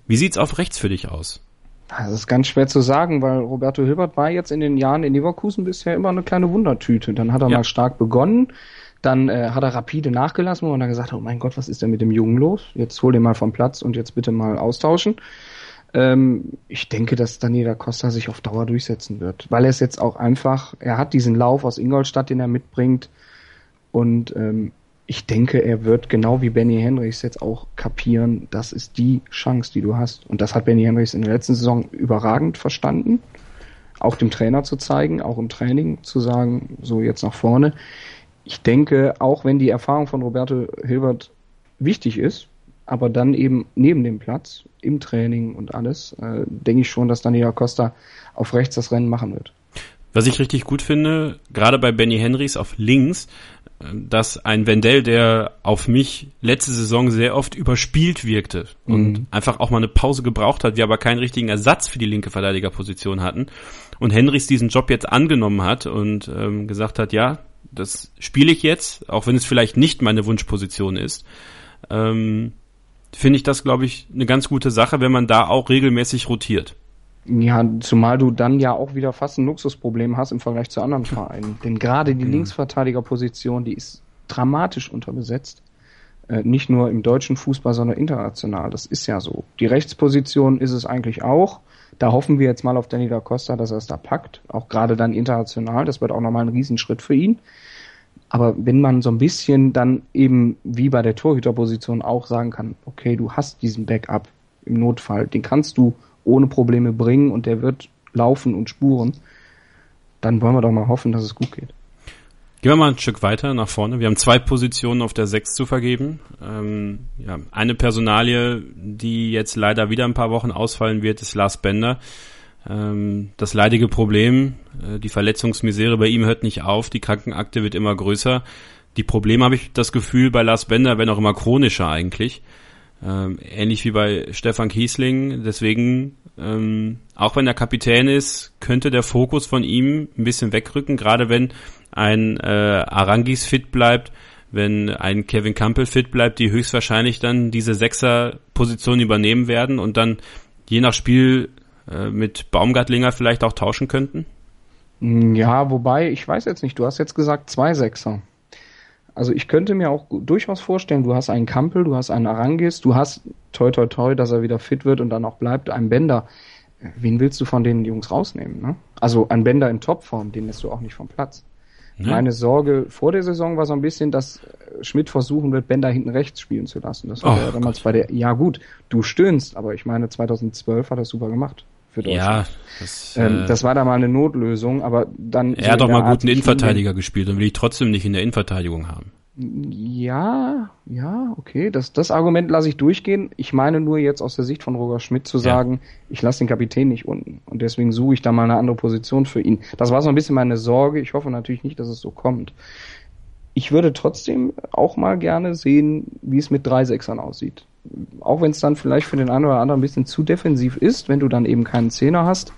Wie sieht's auf rechts für dich aus? Das ist ganz schwer zu sagen, weil Roberto Hilbert war jetzt in den Jahren in Leverkusen bisher immer eine kleine Wundertüte. Dann hat er ja. mal stark begonnen, dann äh, hat er rapide nachgelassen und dann gesagt, oh mein Gott, was ist denn mit dem Jungen los? Jetzt hol den mal vom Platz und jetzt bitte mal austauschen. Ähm, ich denke, dass Daniela Costa sich auf Dauer durchsetzen wird, weil er es jetzt auch einfach, er hat diesen Lauf aus Ingolstadt, den er mitbringt und ähm, ich denke, er wird genau wie Benny Henrichs jetzt auch kapieren, das ist die Chance, die du hast. Und das hat Benny Henrichs in der letzten Saison überragend verstanden. Auch dem Trainer zu zeigen, auch im Training zu sagen, so jetzt nach vorne. Ich denke, auch wenn die Erfahrung von Roberto Hilbert wichtig ist, aber dann eben neben dem Platz, im Training und alles, äh, denke ich schon, dass Daniela Costa auf rechts das Rennen machen wird. Was ich richtig gut finde, gerade bei Benny Henrys auf links, dass ein Wendell, der auf mich letzte Saison sehr oft überspielt wirkte und mhm. einfach auch mal eine Pause gebraucht hat, wir aber keinen richtigen Ersatz für die linke Verteidigerposition hatten und Henrys diesen Job jetzt angenommen hat und ähm, gesagt hat, ja, das spiele ich jetzt, auch wenn es vielleicht nicht meine Wunschposition ist, ähm, finde ich das, glaube ich, eine ganz gute Sache, wenn man da auch regelmäßig rotiert. Ja, zumal du dann ja auch wieder fast ein Luxusproblem hast im Vergleich zu anderen Vereinen. Denn gerade die mhm. Linksverteidigerposition, die ist dramatisch unterbesetzt. Äh, nicht nur im deutschen Fußball, sondern international. Das ist ja so. Die Rechtsposition ist es eigentlich auch. Da hoffen wir jetzt mal auf Danny da Costa, dass er es da packt. Auch gerade dann international. Das wird auch nochmal ein Riesenschritt für ihn. Aber wenn man so ein bisschen dann eben wie bei der Torhüterposition auch sagen kann, okay, du hast diesen Backup im Notfall, den kannst du ohne Probleme bringen und der wird laufen und spuren, dann wollen wir doch mal hoffen, dass es gut geht. Gehen wir mal ein Stück weiter nach vorne. Wir haben zwei Positionen auf der Sechs zu vergeben. Ähm, ja, eine Personalie, die jetzt leider wieder ein paar Wochen ausfallen wird, ist Lars Bender. Ähm, das leidige Problem, äh, die Verletzungsmisere bei ihm hört nicht auf, die Krankenakte wird immer größer. Die Probleme habe ich das Gefühl bei Lars Bender werden auch immer chronischer eigentlich. Ähm, ähnlich wie bei Stefan Kiesling. Deswegen, ähm, auch wenn er Kapitän ist, könnte der Fokus von ihm ein bisschen wegrücken, gerade wenn ein äh, Arangis fit bleibt, wenn ein Kevin Campbell fit bleibt, die höchstwahrscheinlich dann diese Sechser-Position übernehmen werden und dann je nach Spiel äh, mit Baumgartlinger vielleicht auch tauschen könnten? Ja, wobei, ich weiß jetzt nicht, du hast jetzt gesagt zwei Sechser. Also ich könnte mir auch durchaus vorstellen, du hast einen Kampel, du hast einen Arangis, du hast toi toi toi, dass er wieder fit wird und dann auch bleibt, einen Bender. Wen willst du von den Jungs rausnehmen? Ne? Also ein Bender in Topform, den lässt du auch nicht vom Platz. Ne? Meine Sorge vor der Saison war so ein bisschen, dass Schmidt versuchen wird, Bender hinten rechts spielen zu lassen. Das war oh, ja damals Gott. bei der, ja gut, du stöhnst, aber ich meine 2012 hat er super gemacht für Deutschland. Ja, das, ähm, äh, das war da mal eine Notlösung, aber dann. Er so hat doch mal guten Innenverteidiger gespielt und will ich trotzdem nicht in der Innenverteidigung haben. Ja, ja, okay. Das, das Argument lasse ich durchgehen. Ich meine nur jetzt aus der Sicht von Roger Schmidt zu sagen, ja. ich lasse den Kapitän nicht unten. Und deswegen suche ich da mal eine andere Position für ihn. Das war so ein bisschen meine Sorge. Ich hoffe natürlich nicht, dass es so kommt. Ich würde trotzdem auch mal gerne sehen, wie es mit drei Sechsern aussieht auch wenn es dann vielleicht für den einen oder anderen ein bisschen zu defensiv ist, wenn du dann eben keinen Zehner hast.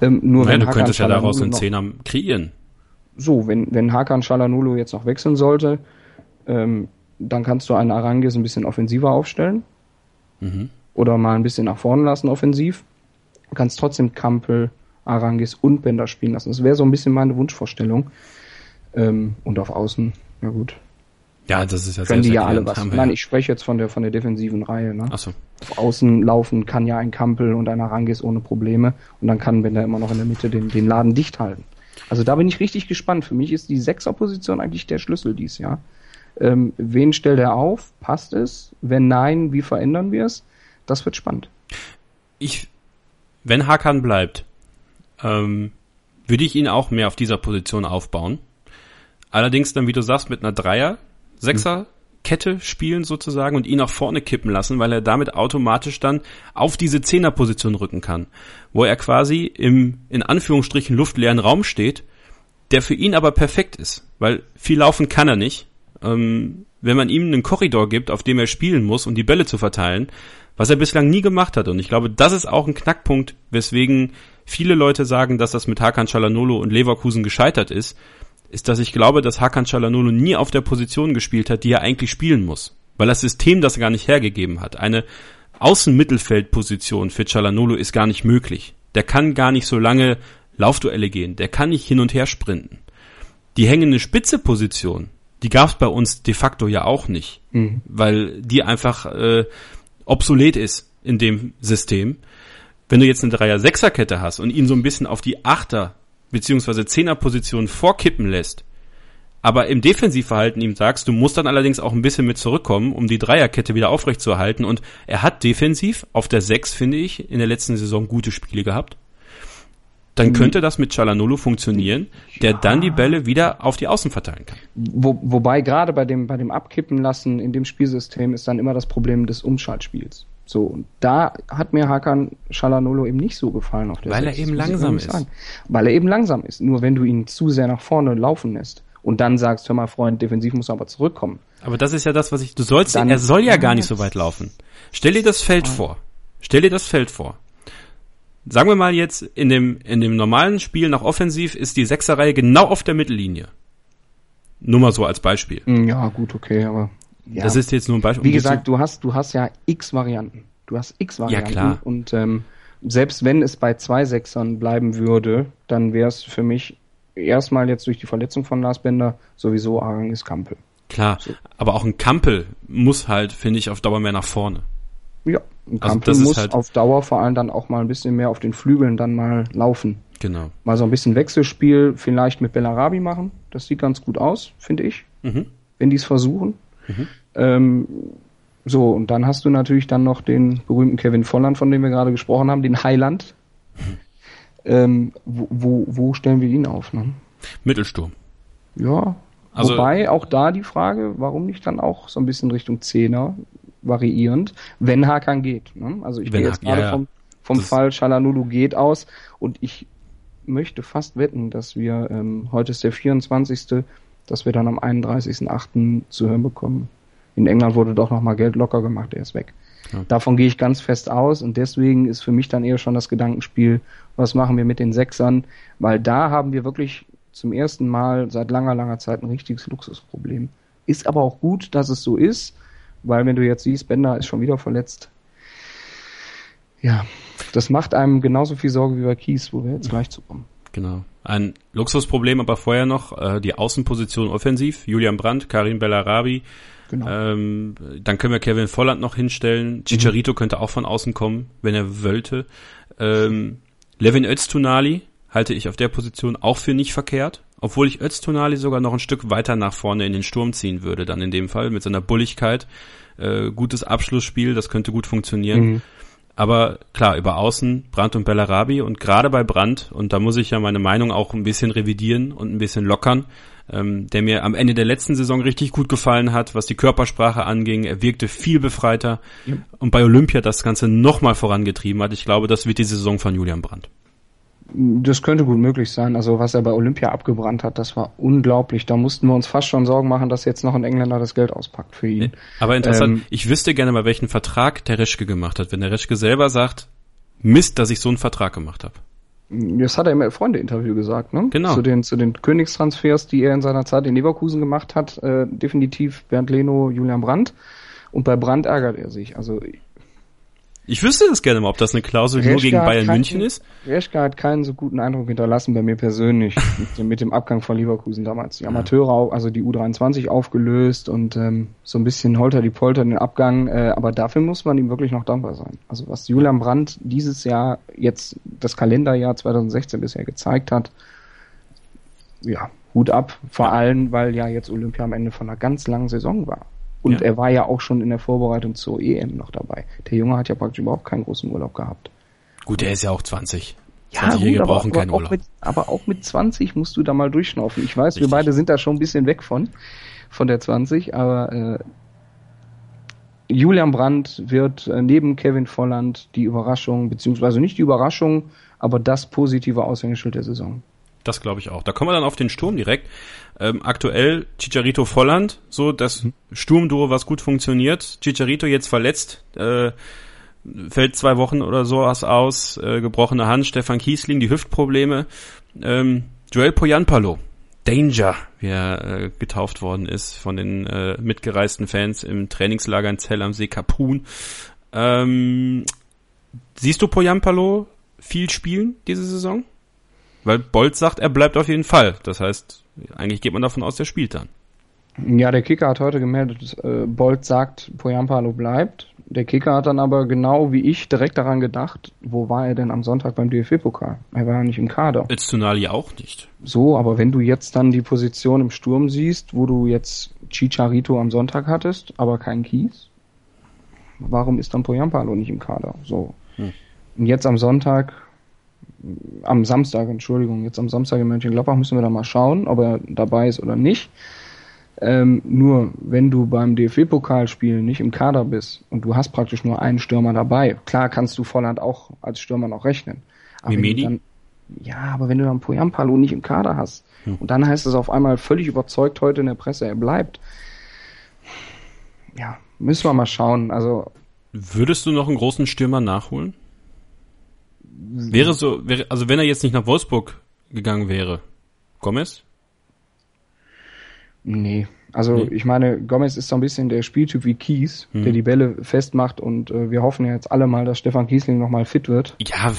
Ähm, nur Nein, wenn du Hakan könntest ja daraus einen Zehner kreieren. So, wenn, wenn Hakan Shalanulu jetzt noch wechseln sollte, ähm, dann kannst du einen Arangis ein bisschen offensiver aufstellen. Mhm. Oder mal ein bisschen nach vorne lassen offensiv. Du kannst trotzdem Kampel, Arangis und Bender spielen lassen. Das wäre so ein bisschen meine Wunschvorstellung. Ähm, und auf Außen, ja gut. Ja, das ist ja Können die ja alle was. Nein, ja. ich spreche jetzt von der von der defensiven Reihe. Ne? Ach so. Auf Außen laufen kann ja ein Kampel und ein Arangis ohne Probleme. Und dann kann Bender immer noch in der Mitte den, den Laden dicht halten. Also da bin ich richtig gespannt. Für mich ist die Sechserposition eigentlich der Schlüssel dies Jahr. Ähm, wen stellt er auf? Passt es? Wenn nein, wie verändern wir es? Das wird spannend. ich, wenn Hakan bleibt, ähm, würde ich ihn auch mehr auf dieser Position aufbauen. Allerdings dann, wie du sagst, mit einer Dreier, Sechser Kette spielen sozusagen und ihn nach vorne kippen lassen, weil er damit automatisch dann auf diese Zehnerposition rücken kann, wo er quasi im, in Anführungsstrichen, luftleeren Raum steht, der für ihn aber perfekt ist, weil viel laufen kann er nicht. Ähm, wenn man ihm einen Korridor gibt, auf dem er spielen muss, um die Bälle zu verteilen, was er bislang nie gemacht hat. Und ich glaube, das ist auch ein Knackpunkt, weswegen viele Leute sagen, dass das mit Hakan Çalhanoğlu und Leverkusen gescheitert ist, ist, dass ich glaube, dass Hakan Çalhanoğlu nie auf der Position gespielt hat, die er eigentlich spielen muss. Weil das System das gar nicht hergegeben hat. Eine Außenmittelfeldposition für Çalhanoğlu ist gar nicht möglich. Der kann gar nicht so lange Laufduelle gehen. Der kann nicht hin und her sprinten. Die hängende Spitze-Position, die gab es bei uns de facto ja auch nicht, weil die einfach äh, obsolet ist in dem System. Wenn du jetzt eine Dreier-Sechser-Kette hast und ihn so ein bisschen auf die Achter- beziehungsweise Zehner-Position vorkippen lässt, aber im Defensivverhalten ihm sagst, du musst dann allerdings auch ein bisschen mit zurückkommen, um die Dreierkette wieder aufrechtzuerhalten und er hat defensiv auf der Sechs, finde ich, in der letzten Saison gute Spiele gehabt. Dann könnte das mit Çalhanoğlu funktionieren, der dann die Bälle wieder auf die Außen verteilen kann. Wo, wobei gerade bei dem, bei dem Abkippen lassen in dem Spielsystem ist dann immer das Problem des Umschaltspiels. So, und da hat mir Hakan Çalhanoğlu eben nicht so gefallen auf der Weil er Sechs, eben langsam ist. sagen. Weil er eben langsam ist. Nur wenn du ihn zu sehr nach vorne laufen lässt und dann sagst, hör mal Freund, defensiv muss er aber zurückkommen. Aber das ist ja das, was ich, du sollst, Dann- er soll ja gar nicht so weit laufen. Stell dir das Feld vor. Stell dir das Feld vor. Sagen wir mal jetzt, in dem, in dem normalen Spiel nach Offensiv ist die Sechserreihe genau auf der Mittellinie. Nur mal so als Beispiel. Hm, Ja, gut, okay, aber ja. Das ist jetzt nur ein Beispiel. Wie um gesagt, du hast, du hast ja x Varianten. Du hast x Varianten. klar. Und ähm, selbst wenn es bei zwei Sechsern bleiben würde, dann wäre es für mich erstmal jetzt durch die Verletzung von Lars Bender sowieso Arangis Kampel. klar. Aber auch ein Kampel muss halt, finde ich, auf Dauer mehr nach vorne. Ja, ein Also Kampel ist muss halt- auf Dauer vor allem dann auch mal ein bisschen mehr auf den Flügeln dann mal laufen. Genau. Mal so ein bisschen Wechselspiel vielleicht mit Bellarabi machen. Das sieht ganz gut aus, finde ich, Mhm. wenn die es versuchen. Ähm, so, und dann hast du natürlich dann noch den berühmten Kevin Volland, von dem wir gerade gesprochen haben, den Highland. Ähm, wo, wo, wo stellen wir ihn auf? Ne? Mittelsturm. Ja, Also- wobei auch da die Frage, warum nicht dann auch so ein bisschen Richtung Zehner variierend, wenn Hakan geht. Ne? Also ich gehe jetzt gerade ja. vom, vom Fall Shalanulu geht aus und ich möchte fast wetten, dass wir, ähm, heute ist der 24., dass wir dann am 31.8. zu hören bekommen. In England wurde doch nochmal Geld locker gemacht, er ist weg. Ja. Davon gehe ich ganz fest aus und deswegen ist für mich dann eher schon das Gedankenspiel, was machen wir mit den Sechsern, weil da haben wir wirklich zum ersten Mal seit langer, langer Zeit ein richtiges Luxusproblem. Ist aber auch gut, dass es so ist, weil wenn du jetzt siehst, Bender ist schon wieder verletzt. Ja, das macht einem genauso viel Sorge wie bei Kies, wo wir jetzt gleich zu kommen. Genau. Ein Luxusproblem, aber vorher noch äh, die Außenposition offensiv. Julian Brandt, Karim Bellarabi. Genau. Ähm, dann können wir Kevin Volland noch hinstellen. Chicharito könnte auch von außen kommen, wenn er wollte. Ähm, Levin Öztunali halte ich auf der Position auch für nicht verkehrt. Obwohl ich Öztunali sogar noch ein Stück weiter nach vorne in den Sturm ziehen würde, dann in dem Fall mit seiner Bulligkeit. Äh, gutes Abschlussspiel, das könnte gut funktionieren. Aber klar, über Außen Brandt und Bellarabi und gerade bei Brandt, und da muss ich ja meine Meinung auch ein bisschen revidieren und ein bisschen lockern, ähm, der mir am Ende der letzten Saison richtig gut gefallen hat, was die Körpersprache anging. Er wirkte viel befreiter und bei Olympia das Ganze nochmal vorangetrieben hat. Ich glaube, das wird die Saison von Julian Brandt. Das könnte gut möglich sein. Also was er bei Olympia abgebrannt hat, das war unglaublich. Da mussten wir uns fast schon Sorgen machen, dass jetzt noch ein Engländer das Geld auspackt für ihn. Aber interessant, Ähm, ich wüsste gerne mal, welchen Vertrag der Reschke gemacht hat. Wenn der Reschke selber sagt, Mist, dass ich so einen Vertrag gemacht habe. Das hat er im Freunde-Interview gesagt, ne? Genau. Zu den, zu den Königstransfers, die er in seiner Zeit in Leverkusen gemacht hat, äh, definitiv Bernd Leno, Julian Brandt. Und bei Brandt ärgert er sich. Also Ich wüsste das gerne mal, ob das eine Klausel nur Reschke gegen hat Bayern keinen- München ist. Reschke hat keinen so guten Eindruck hinterlassen bei mir persönlich mit, dem- mit dem Abgang von Leverkusen damals. Die Amateure, also die U23 aufgelöst und ähm, so ein bisschen holter die Polter den Abgang. Äh, aber dafür muss man ihm wirklich noch dankbar sein. Also was Julian Brandt dieses Jahr, jetzt das Kalenderjahr 2016 bisher gezeigt hat, ja, Hut ab. Vor allem, weil ja jetzt Olympia am Ende von einer ganz langen Saison war. Und Ja. er war ja auch schon in der Vorbereitung zur EM noch dabei. Der Junge hat ja praktisch überhaupt keinen großen Urlaub gehabt. Gut, der ist ja auch 20. Ja, 20-Jährige gut, aber, brauchen aber, keinen auch Urlaub. mit, aber auch mit 20 musst du da mal durchschnaufen. Ich weiß, Richtig. wir beide sind da schon ein bisschen weg von, von der 20, aber äh, Julian Brandt wird äh, neben Kevin Volland die Überraschung, beziehungsweise nicht die Überraschung, aber das positive Aushängeschild der Saison. Das glaube ich auch. Da kommen wir dann auf den Sturm direkt. Ähm, aktuell Chicharito Volland, so das Sturmduo, was gut funktioniert. Chicharito jetzt verletzt, äh, fällt zwei Wochen oder so was aus, äh, gebrochene Hand, Stefan Kiesling, die Hüftprobleme. Ähm, Joel Poyanpalo, Danger, wie er äh, getauft worden ist von den äh, mitgereisten Fans im Trainingslager in Zell am See Kapun. Ähm, siehst du Poyampalo viel spielen diese Saison? Weil Bolt sagt, er bleibt auf jeden Fall. Das heißt, eigentlich geht man davon aus, der spielt dann. Ja, der Kicker hat heute gemeldet, äh, Bolt sagt, Poyampalo bleibt. Der Kicker hat dann aber genau wie ich direkt daran gedacht, wo war er denn am Sonntag beim DFB-Pokal? Er war ja nicht im Kader. Öztunali auch nicht. So, aber wenn du jetzt dann die Position im Sturm siehst, wo du jetzt Chicharito am Sonntag hattest, aber keinen Kies, warum ist dann Poyampalo nicht im Kader? So. Und jetzt am Sonntag, am Samstag, Entschuldigung, jetzt am Samstag in Mönchengladbach müssen wir dann mal schauen, ob er dabei ist oder nicht. Ähm, nur, wenn du beim DFB-Pokalspiel nicht im Kader bist und du hast praktisch nur einen Stürmer dabei, klar kannst du Volland auch als Stürmer noch rechnen. Aber dann, ja, aber wenn du dann Poyampalo nicht im Kader hast und dann heißt es auf einmal völlig überzeugt heute in der Presse, er bleibt. Ja, müssen wir mal schauen. Also Würdest du noch einen großen Stürmer nachholen? Wäre so, wäre, also wenn er jetzt nicht nach Wolfsburg gegangen wäre, Gomez? Nee. Also Nee. ich meine, Gomez ist so ein bisschen der Spieltyp wie Kies, Hm. der die Bälle festmacht und äh, wir hoffen ja jetzt alle mal, dass Stefan Kiesling nochmal fit wird. Ja,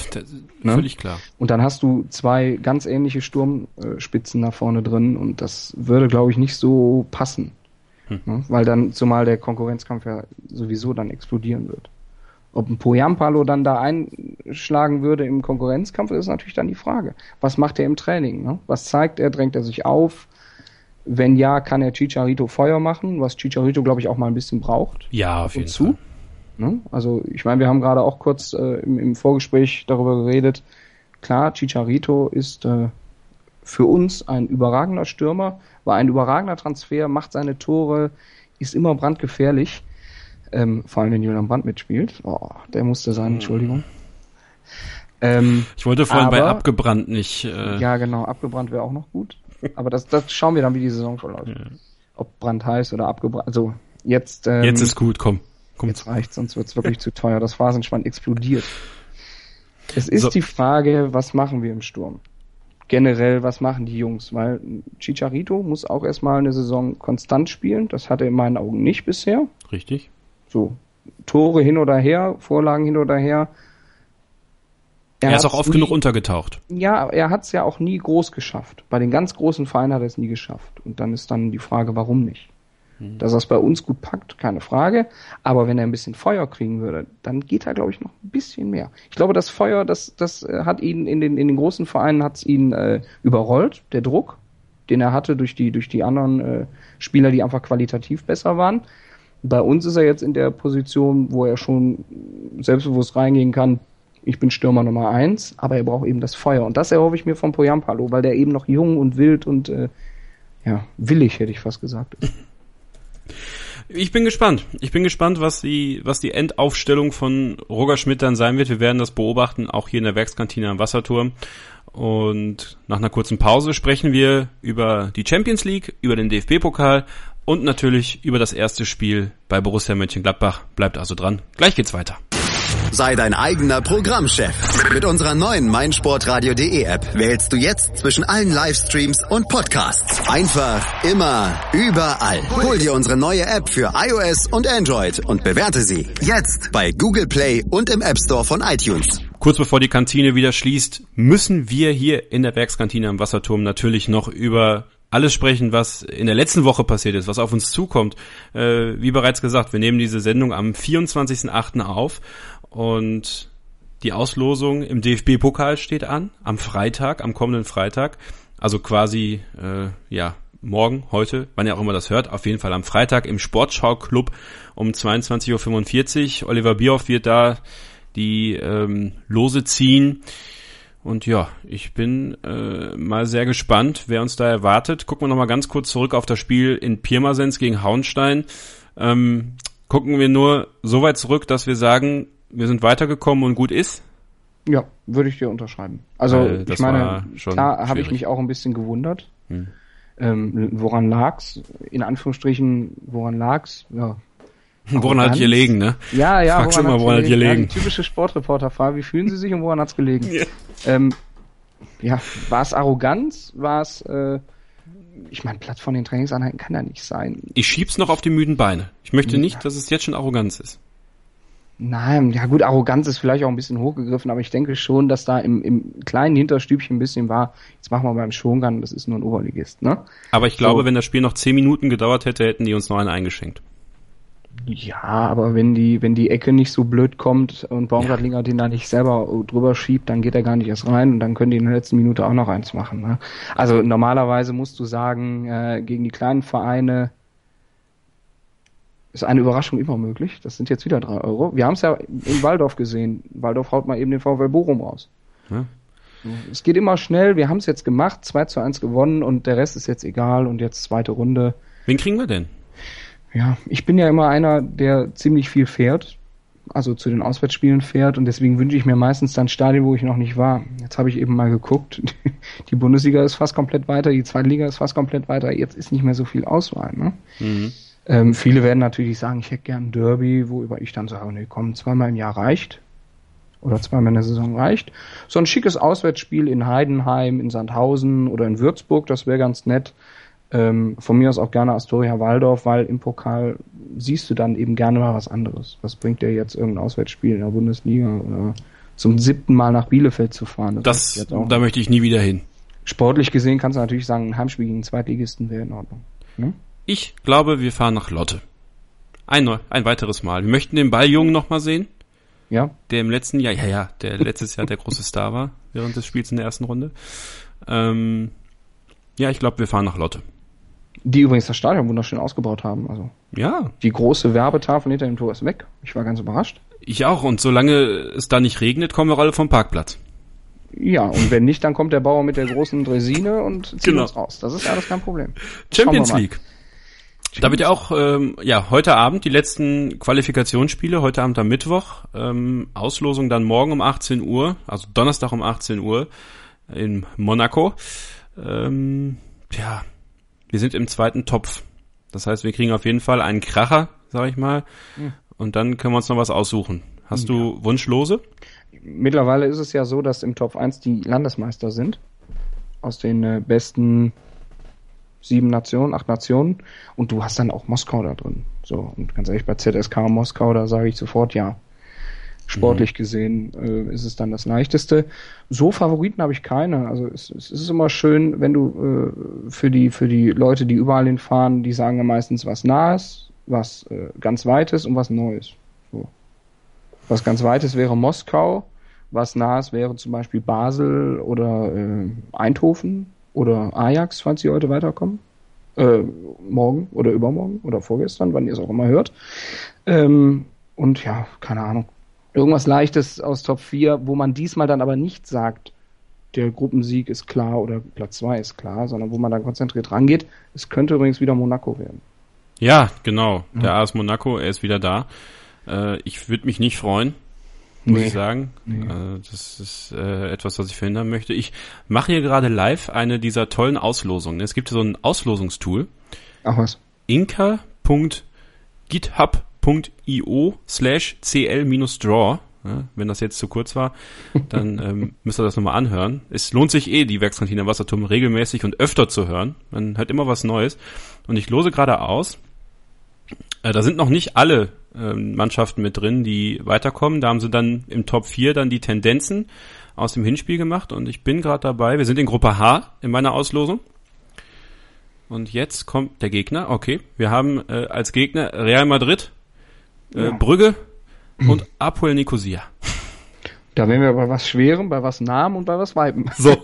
Ne? völlig klar. Und dann hast du zwei ganz ähnliche Sturmspitzen da vorne drin und das würde, glaube ich, nicht so passen. Hm. Ne? Weil dann, zumal der Konkurrenzkampf ja sowieso dann explodieren wird. Ob ein Poyampalo dann da einschlagen würde im Konkurrenzkampf, ist natürlich dann die Frage. Was macht er im Training? Ne? Was zeigt er? Drängt er sich auf? Wenn ja, kann er Chicharito Feuer machen, was Chicharito, glaube ich, auch mal ein bisschen braucht. Ja, auf jeden zu? Fall. Ne? Also ich meine, wir haben gerade auch kurz äh, im, im Vorgespräch darüber geredet. Klar, Chicharito ist äh, für uns ein überragender Stürmer, war ein überragender Transfer, macht seine Tore, ist immer brandgefährlich. Ähm, vor allem, wenn Julian Brandt mitspielt. Oh, der musste Hm. sein, Entschuldigung. Ähm, Ich wollte vorhin bei Aber- abgebrannt nicht. Äh, ja, genau, abgebrannt wäre auch noch gut. Aber das, das schauen wir dann, wie die Saison verläuft. Ob Brand heiß oder abgebrannt. Also jetzt, ähm, Jetzt ist gut, komm. komm. Jetzt reicht, sonst wird's wirklich zu teuer. Das Phasenspann explodiert. Es ist So. die Frage, was machen wir im Sturm? Generell, was machen die Jungs? Weil Chicharito muss auch erstmal eine Saison konstant spielen. Das hat er in meinen Augen nicht bisher. Richtig. So, Tore hin oder her, Vorlagen hin oder her. Er, ist hat's auch oft nie- genug untergetaucht. ja, er hat es ja auch nie groß geschafft. Bei den ganz großen Vereinen hat er es nie geschafft. Und dann ist dann die Frage, warum nicht? Dass er es bei uns gut packt, keine Frage. Aber wenn er ein bisschen Feuer kriegen würde, dann geht er, glaube ich, noch ein bisschen mehr. Ich glaube, das Feuer, das, das äh, hat ihn in den, in den großen Vereinen hat's ihn äh, überrollt, der Druck, den er hatte durch die, durch die anderen äh, Spieler, die einfach qualitativ besser waren. Bei uns ist er jetzt in der Position, wo er schon selbstbewusst reingehen kann, ich bin Stürmer Nummer eins, aber er braucht eben das Feuer. Und das erhoffe ich mir von Poyampalo, weil der eben noch jung und wild und äh, ja, willig, hätte ich fast gesagt. Ich bin gespannt. Ich bin gespannt, was die, was die Endaufstellung von Roger Schmidt dann sein wird. Wir werden das beobachten, auch hier in der Werkskantine am Wasserturm. Und nach einer kurzen Pause sprechen wir über die Champions League, über den DFB-Pokal und natürlich über das erste Spiel bei Borussia Mönchengladbach. Bleibt also dran. Gleich geht's weiter. Sei dein eigener Programmchef. Mit unserer neuen meinsportradio.de App wählst du jetzt zwischen allen Livestreams und Podcasts. Einfach, immer, überall. Hol dir unsere neue App für iOS und Android und bewerte sie jetzt bei Google Play und im App Store von iTunes. Kurz bevor die Kantine wieder schließt, müssen wir hier in der Werkskantine am Wasserturm natürlich noch über alles sprechen, was in der letzten Woche passiert ist, was auf uns zukommt. Äh, wie bereits gesagt, wir nehmen diese Sendung am 24.08. auf und die Auslosung im DFB-Pokal steht an, am Freitag, am kommenden Freitag. Also quasi, äh, ja, morgen, heute, wann ihr auch immer das hört, auf jeden Fall am Freitag im Sportschau-Club um 22.45 Uhr. Oliver Bierhoff wird da die ähm, Lose ziehen. Und ja, ich bin äh, mal sehr gespannt, wer uns da erwartet. Gucken wir nochmal ganz kurz zurück auf das Spiel in Pirmasens gegen Hauenstein. Ähm, gucken wir nur so weit zurück, dass wir sagen, wir sind weitergekommen und gut ist. Ja, würde ich dir unterschreiben. Also Weil ich meine, klar habe ich mich auch ein bisschen gewundert. Hm. Ähm, woran lag's? In Anführungsstrichen, woran lag's? Ja, Woran hat gelegen, ne? Ja, ja, Fragst immer, woran hat's Ja, gelegen? die typische Sportreporterfrage, wie fühlen Sie sich und woran hat's gelegen? Ähm, ja, war es Arroganz? War es, äh, ich meine, Platz von den Trainingseinheiten kann ja nicht sein. Ich schieb's noch auf die müden Beine. Ich möchte nicht, dass es jetzt schon Arroganz ist. Nein, ja gut, Arroganz ist vielleicht auch ein bisschen hochgegriffen, aber ich denke schon, dass da im, im kleinen Hinterstübchen ein bisschen war, jetzt machen wir beim Shogun, das ist nur ein Oberligist, ne? Aber ich glaube, So. wenn das Spiel noch zehn Minuten gedauert hätte, hätten die uns noch einen eingeschenkt. Ja, aber wenn die, wenn die Ecke nicht so blöd kommt und Baumgartlinger den da nicht selber drüber schiebt, dann geht er gar nicht erst rein und dann können die in der letzten Minute auch noch eins machen. Ne? Also normalerweise musst du sagen, äh, gegen die kleinen Vereine ist eine Überraschung immer möglich. Das sind jetzt wieder drei Euro. Wir haben es ja in Waldorf gesehen. Waldorf haut mal eben den VfL Bochum raus. Ja. Es geht immer schnell. Wir haben es jetzt gemacht, 2 zu 1 gewonnen und der Rest ist jetzt egal und jetzt zweite Runde. Wen kriegen wir denn? Ja, ich bin ja immer einer, der ziemlich viel fährt, also zu den Auswärtsspielen fährt und deswegen wünsche ich mir meistens dann Stadien, wo ich noch nicht war. Jetzt habe ich eben mal geguckt, die Bundesliga ist fast komplett weiter, die zweite Liga ist fast komplett weiter, jetzt ist nicht mehr so viel Auswahl. Ne? Mhm. Ähm, viele werden natürlich sagen, ich hätte gern ein Derby, worüber ich dann sage, nee, komm, zweimal im Jahr reicht. Oder zweimal in der Saison reicht. So ein schickes Auswärtsspiel in Heidenheim, in Sandhausen oder in Würzburg, das wäre ganz nett. Ähm, von mir aus auch gerne Astoria Waldorf, weil im Pokal siehst du dann eben gerne mal was anderes. Was bringt dir jetzt irgendein Auswärtsspiel in der Bundesliga oder zum siebten Mal nach Bielefeld zu fahren? Das, auch da möchte ich nie wieder hin. sportlich gesehen kannst du natürlich sagen, ein Heimspiel gegen Zweitligisten wäre in Ordnung. Ne? Ich glaube, wir fahren nach Lotte. Ein, ein weiteres Mal. Wir möchten den Balljungen noch mal sehen, Ja, der im letzten Jahr, ja, ja, der letztes Jahr der große Star war, während des Spiels in der ersten Runde. Ähm, ja, ich glaube, wir fahren nach Lotte. Die übrigens das Stadion wunderschön ausgebaut haben. Also Ja, die große Werbetafel hinter dem Tor ist weg. Ich war ganz überrascht. ich auch. Und solange es da nicht regnet, kommen wir alle vom Parkplatz. Ja, und wenn nicht, dann kommt der Bauer mit der großen Dresine und zieht Genau. uns raus. Das ist alles kein Problem. Champions. League. Da wird ja auch, ähm, ja, heute Abend die letzten Qualifikationsspiele, heute Abend am Mittwoch, ähm, Auslosung dann morgen um 18 Uhr, also Donnerstag um 18 Uhr in Monaco. Ähm, ja, wir sind im zweiten Topf. Das heißt, wir kriegen auf jeden Fall einen Kracher, sag ich mal, und dann können wir uns noch was aussuchen. Hast du Wunschlose? Mittlerweile ist es ja so, dass im Top 1 die Landesmeister sind. Aus den äh, besten sieben Nationen, acht Nationen. Und du hast dann auch Moskau da drin. So, und ganz ehrlich, bei ZSK Moskau, da sage ich sofort ja. Sportlich gesehen äh, ist es dann das leichteste. So Favoriten habe ich keine. Also es, es ist immer schön, wenn du äh, für die für die Leute, die überall hinfahren, die sagen ja meistens was Nahes, was äh, ganz Weites und was Neues. So. Was ganz Weites wäre Moskau, was Nahes wäre zum Beispiel Basel oder äh, Eindhoven oder Ajax, falls sie heute weiterkommen. Äh, morgen oder übermorgen oder vorgestern, wann ihr es auch immer hört. Ähm, und ja, keine Ahnung. Irgendwas Leichtes aus Top 4, wo man diesmal dann aber nicht sagt, der Gruppensieg ist klar oder Platz 2 ist klar, sondern wo man dann konzentriert rangeht. Es könnte übrigens wieder Monaco werden. Ja, genau. Der AS Monaco, er ist wieder da. Äh, ich würde mich nicht freuen, muss Nee. ich sagen. Äh, das ist äh, etwas, was ich verhindern möchte. Ich mache hier gerade live eine dieser tollen Auslosungen. Es gibt so ein Auslosungstool. Ach was. inka.github.io slash cl-draw. Ja, wenn das jetzt zu kurz war, dann ähm, müsst ihr das nochmal anhören. Es lohnt sich eh, die Werkskantine Wasserturm regelmäßig und öfter zu hören. Man hört immer was Neues. Und ich lose gerade aus. Äh, da sind noch nicht alle ähm, Mannschaften mit drin, die weiterkommen. Da haben sie dann im Top 4 dann die Tendenzen aus dem Hinspiel gemacht. Und ich bin gerade dabei. Wir sind in Gruppe H in meiner Auslosung. Und jetzt kommt der Gegner. Okay, wir haben äh, als Gegner Real Madrid, äh, Ja. Brügge und Apoel Nicosia. Da wären wir bei was Schwerem, bei was Nahem und bei was Weiben. So.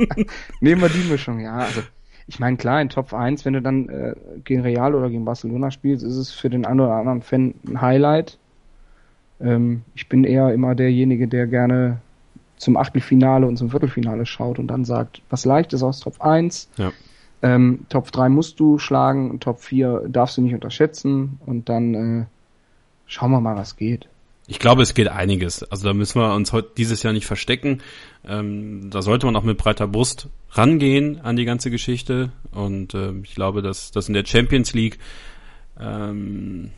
Nehmen wir die Mischung, ja. Also, ich meine, klar, in Top 1, wenn du dann äh, gegen Real oder gegen Barcelona spielst, ist es für den einen oder anderen Fan ein Highlight. Ähm, ich bin eher immer derjenige, der gerne zum Achtelfinale und zum Viertelfinale schaut und dann sagt, was leicht ist aus Top 1. Ja. Ähm, Top 3 musst du schlagen, Top 4 darfst du nicht unterschätzen und dann äh, schauen wir mal, was geht. Ich glaube, es geht einiges. Also da müssen wir uns heute dieses Jahr nicht verstecken. Ähm, da sollte man auch mit breiter Brust rangehen an die ganze Geschichte. Und ähm, ich glaube, dass das in der Champions League ähm,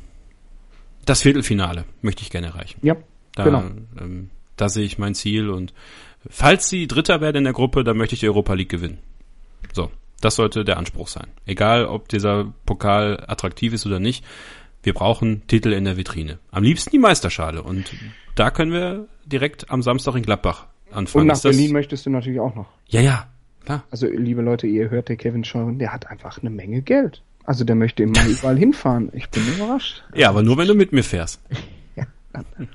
das Viertelfinale möchte ich gerne erreichen. Ja, Da, genau. ähm, da sehe ich mein Ziel. Und falls sie Dritter werden in der Gruppe, dann möchte ich die Europa League gewinnen. So, das sollte der Anspruch sein. Egal, ob dieser Pokal attraktiv ist oder nicht. Wir brauchen Titel in der Vitrine. Am liebsten die Meisterschale. Und da können wir direkt am Samstag in Gladbach anfangen. Und nach Berlin möchtest du natürlich auch noch. Ja, ja, klar. Also, liebe Leute, ihr hört, der Kevin Scheuren, der hat einfach eine Menge Geld. Also, der möchte immer überall hinfahren. Ich bin überrascht. Ja, aber nur wenn du mit mir fährst.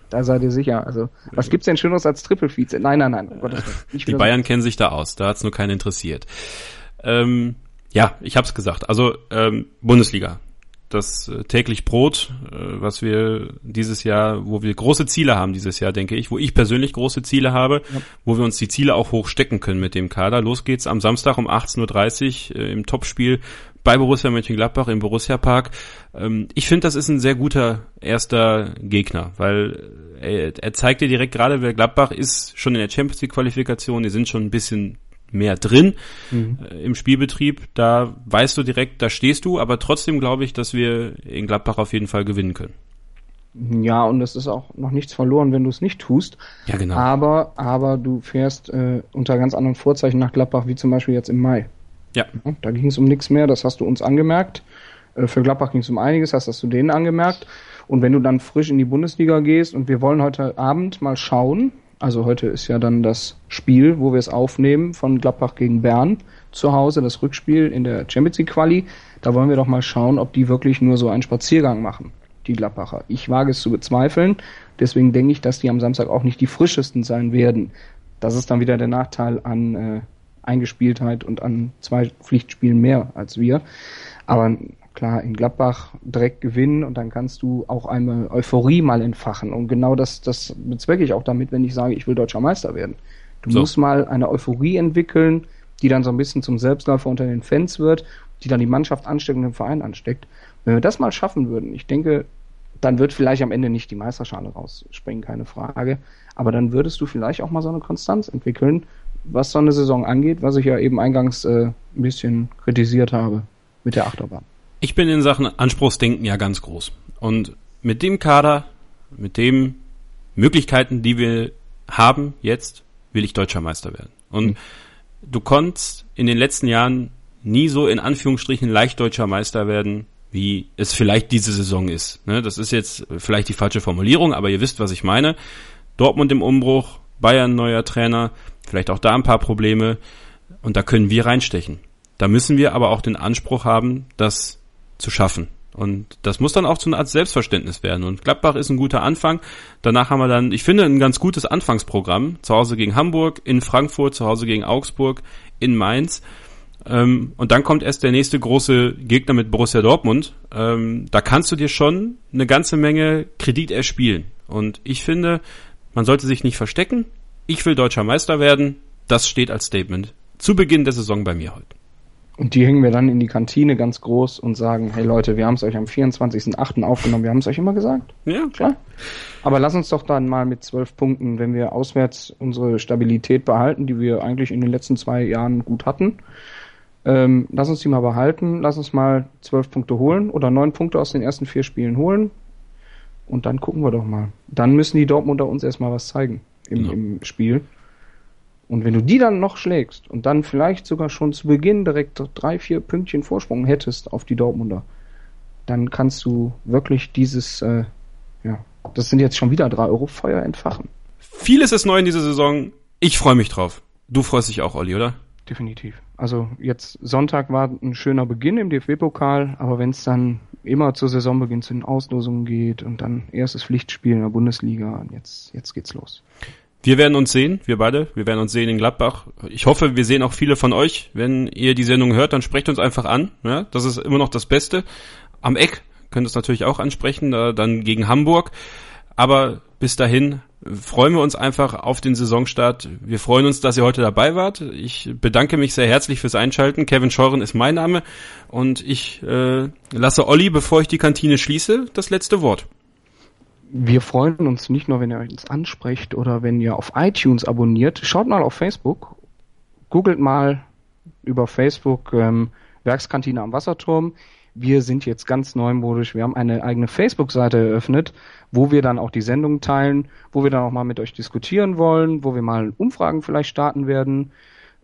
Da seid ihr sicher. Also, was gibt's denn Schöneres als Triple Vize? Nein, nein, nein. Willen. Nicht Die Bayern kennen sich da aus, da hat's nur keinen interessiert. Ähm, ja, ich hab's gesagt. Also ähm, Bundesliga, das äh, täglich Brot, äh, was wir dieses Jahr, wo wir große Ziele haben dieses Jahr, denke ich, wo ich persönlich große Ziele habe, wo wir uns die Ziele auch hochstecken können mit dem Kader. Los geht's am Samstag um 18.30 Uhr äh, im Topspiel bei Borussia Mönchengladbach im Borussia Park. Ähm, ich finde, das ist ein sehr guter erster Gegner, weil er zeigt dir direkt gerade, wer Gladbach ist schon in der Champions League Qualifikation, die sind schon ein bisschen mehr drin äh, im Spielbetrieb. Da weißt du direkt, da stehst du, aber trotzdem glaube ich, dass wir in Gladbach auf jeden Fall gewinnen können. Ja, und es ist auch noch nichts verloren, wenn du es nicht tust. Ja, genau. Aber, aber du fährst äh, unter ganz anderen Vorzeichen nach Gladbach, wie zum Beispiel jetzt im Mai. Ja. Ja, Da ging es um nichts mehr, das hast du uns angemerkt. Äh, Für Gladbach ging es um einiges, das hast du denen angemerkt. Und wenn du dann frisch in die Bundesliga gehst und wir wollen heute Abend mal schauen, also heute ist ja dann das Spiel, wo wir es aufnehmen von Gladbach gegen Bern zu Hause, das Rückspiel in der Champions League Quali, da wollen wir doch mal schauen, ob die wirklich nur so einen Spaziergang machen, die Gladbacher. Ich wage es zu bezweifeln, deswegen denke ich, dass die am Samstag auch nicht die frischesten sein werden. Das ist dann wieder der Nachteil an äh, Eingespieltheit und an zwei Pflichtspielen mehr als wir. Aber klar, in Gladbach direkt gewinnen und dann kannst du auch einmal Euphorie mal entfachen. Und genau das, das bezwecke ich auch damit, wenn ich sage, ich will deutscher Meister werden. Du So. musst mal eine Euphorie entwickeln, die dann so ein bisschen zum Selbstläufer unter den Fans wird, die dann die Mannschaft ansteckt und den Verein ansteckt. Wenn wir das mal schaffen würden, ich denke, dann wird vielleicht am Ende nicht die Meisterschale rausspringen, keine Frage. Aber dann würdest du vielleicht auch mal so eine Konstanz entwickeln, was so eine Saison angeht, was ich ja eben eingangs äh, ein bisschen kritisiert habe mit der Achterbahn. Ich bin in Sachen Anspruchsdenken ja ganz groß. Und mit dem Kader, mit den Möglichkeiten, die wir haben jetzt, will ich deutscher Meister werden. Und du konntest in den letzten Jahren nie so in Anführungsstrichen leicht deutscher Meister werden, wie es vielleicht diese Saison ist. Ne, das ist jetzt vielleicht die falsche Formulierung, aber ihr wisst, was ich meine. Dortmund im Umbruch, Bayern neuer Trainer, vielleicht auch da ein paar Probleme und da können wir reinstechen. Da müssen wir aber auch den Anspruch haben, das zu schaffen. Und das muss dann auch zu einer Art Selbstverständnis werden. Und Gladbach ist ein guter Anfang. Danach haben wir dann, ich finde, ein ganz gutes Anfangsprogramm. Zu Hause gegen Hamburg, in Frankfurt, zu Hause gegen Augsburg, in Mainz. Ähm, und dann kommt erst der nächste große Gegner mit Borussia Dortmund. Ähm, da kannst du dir schon eine ganze Menge Kredit erspielen. Und ich finde, man sollte sich nicht verstecken. Ich will deutscher Meister werden. Das steht als Statement zu Beginn der Saison bei mir heute. Und die hängen wir dann in die Kantine ganz groß und sagen, hey Leute, wir haben es euch am 24.08. aufgenommen, wir haben es euch immer gesagt. Ja, Klar. Aber lass uns doch dann mal mit zwölf Punkten, wenn wir auswärts unsere Stabilität behalten, die wir eigentlich in den letzten zwei Jahren gut hatten, ähm, lass uns die mal behalten, lass uns mal zwölf Punkte holen oder neun Punkte aus den ersten vier Spielen holen Und dann gucken wir doch mal. Dann müssen die Dortmunder uns erstmal was zeigen im, Genau. im Spiel. Und wenn du die dann noch schlägst und dann vielleicht sogar schon zu Beginn direkt drei, vier Pünktchen Vorsprung hättest auf die Dortmunder, dann kannst du wirklich dieses, äh, ja, das sind jetzt schon wieder drei Euro Feuer entfachen. Vieles ist neu in dieser Saison. Ich freue mich drauf. Du freust dich auch, Olli, oder? Definitiv. Also jetzt Sonntag war ein schöner Beginn im DFB-Pokal, aber wenn es dann immer zur Saisonbeginn zu den Auslosungen geht und dann erstes Pflichtspiel in der Bundesliga, und jetzt, jetzt geht's los. Wir werden uns sehen, wir beide. Wir werden uns sehen in Gladbach. Ich hoffe, wir sehen auch viele von euch. Wenn ihr die Sendung hört, dann sprecht uns einfach an. Ja, das ist immer noch das Beste. Am Eck könnt ihr es natürlich auch ansprechen, da dann gegen Hamburg. Aber bis dahin freuen wir uns einfach auf den Saisonstart. Wir freuen uns, dass ihr heute dabei wart. Ich bedanke mich sehr herzlich fürs Einschalten. Kevin Scheuren ist mein Name und ich äh, lasse Olli, bevor ich die Kantine schließe, das letzte Wort. Wir freuen uns nicht nur, wenn ihr uns ansprecht oder wenn ihr auf iTunes abonniert. Schaut mal auf Facebook. Googelt mal über Facebook ähm, Werkskantine am Wasserturm. Wir sind jetzt ganz neumodisch. Wir haben eine eigene Facebook-Seite eröffnet, wo wir dann auch die Sendungen teilen, wo wir dann auch mal mit euch diskutieren wollen, wo wir mal Umfragen vielleicht starten werden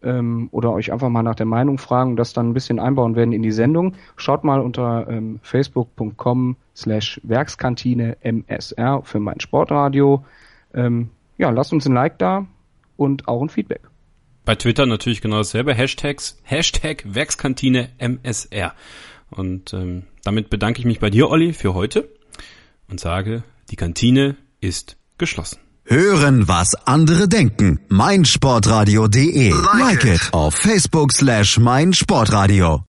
ähm, oder euch einfach mal nach der Meinung fragen und das dann ein bisschen einbauen werden in die Sendung. Schaut mal unter ähm, facebook.com slash Werkskantine MSR für mein Sportradio. Ähm, ja, lasst uns ein Like da und auch ein Feedback. Bei Twitter natürlich genau dasselbe. Hashtags, Hashtag Werkskantine MSR. Und ähm, damit bedanke ich mich bei dir, Olli, für heute und sage, die Kantine ist geschlossen. Hören, was andere denken. meinsportradio.de. Like it auf Facebook slash meinsportradio.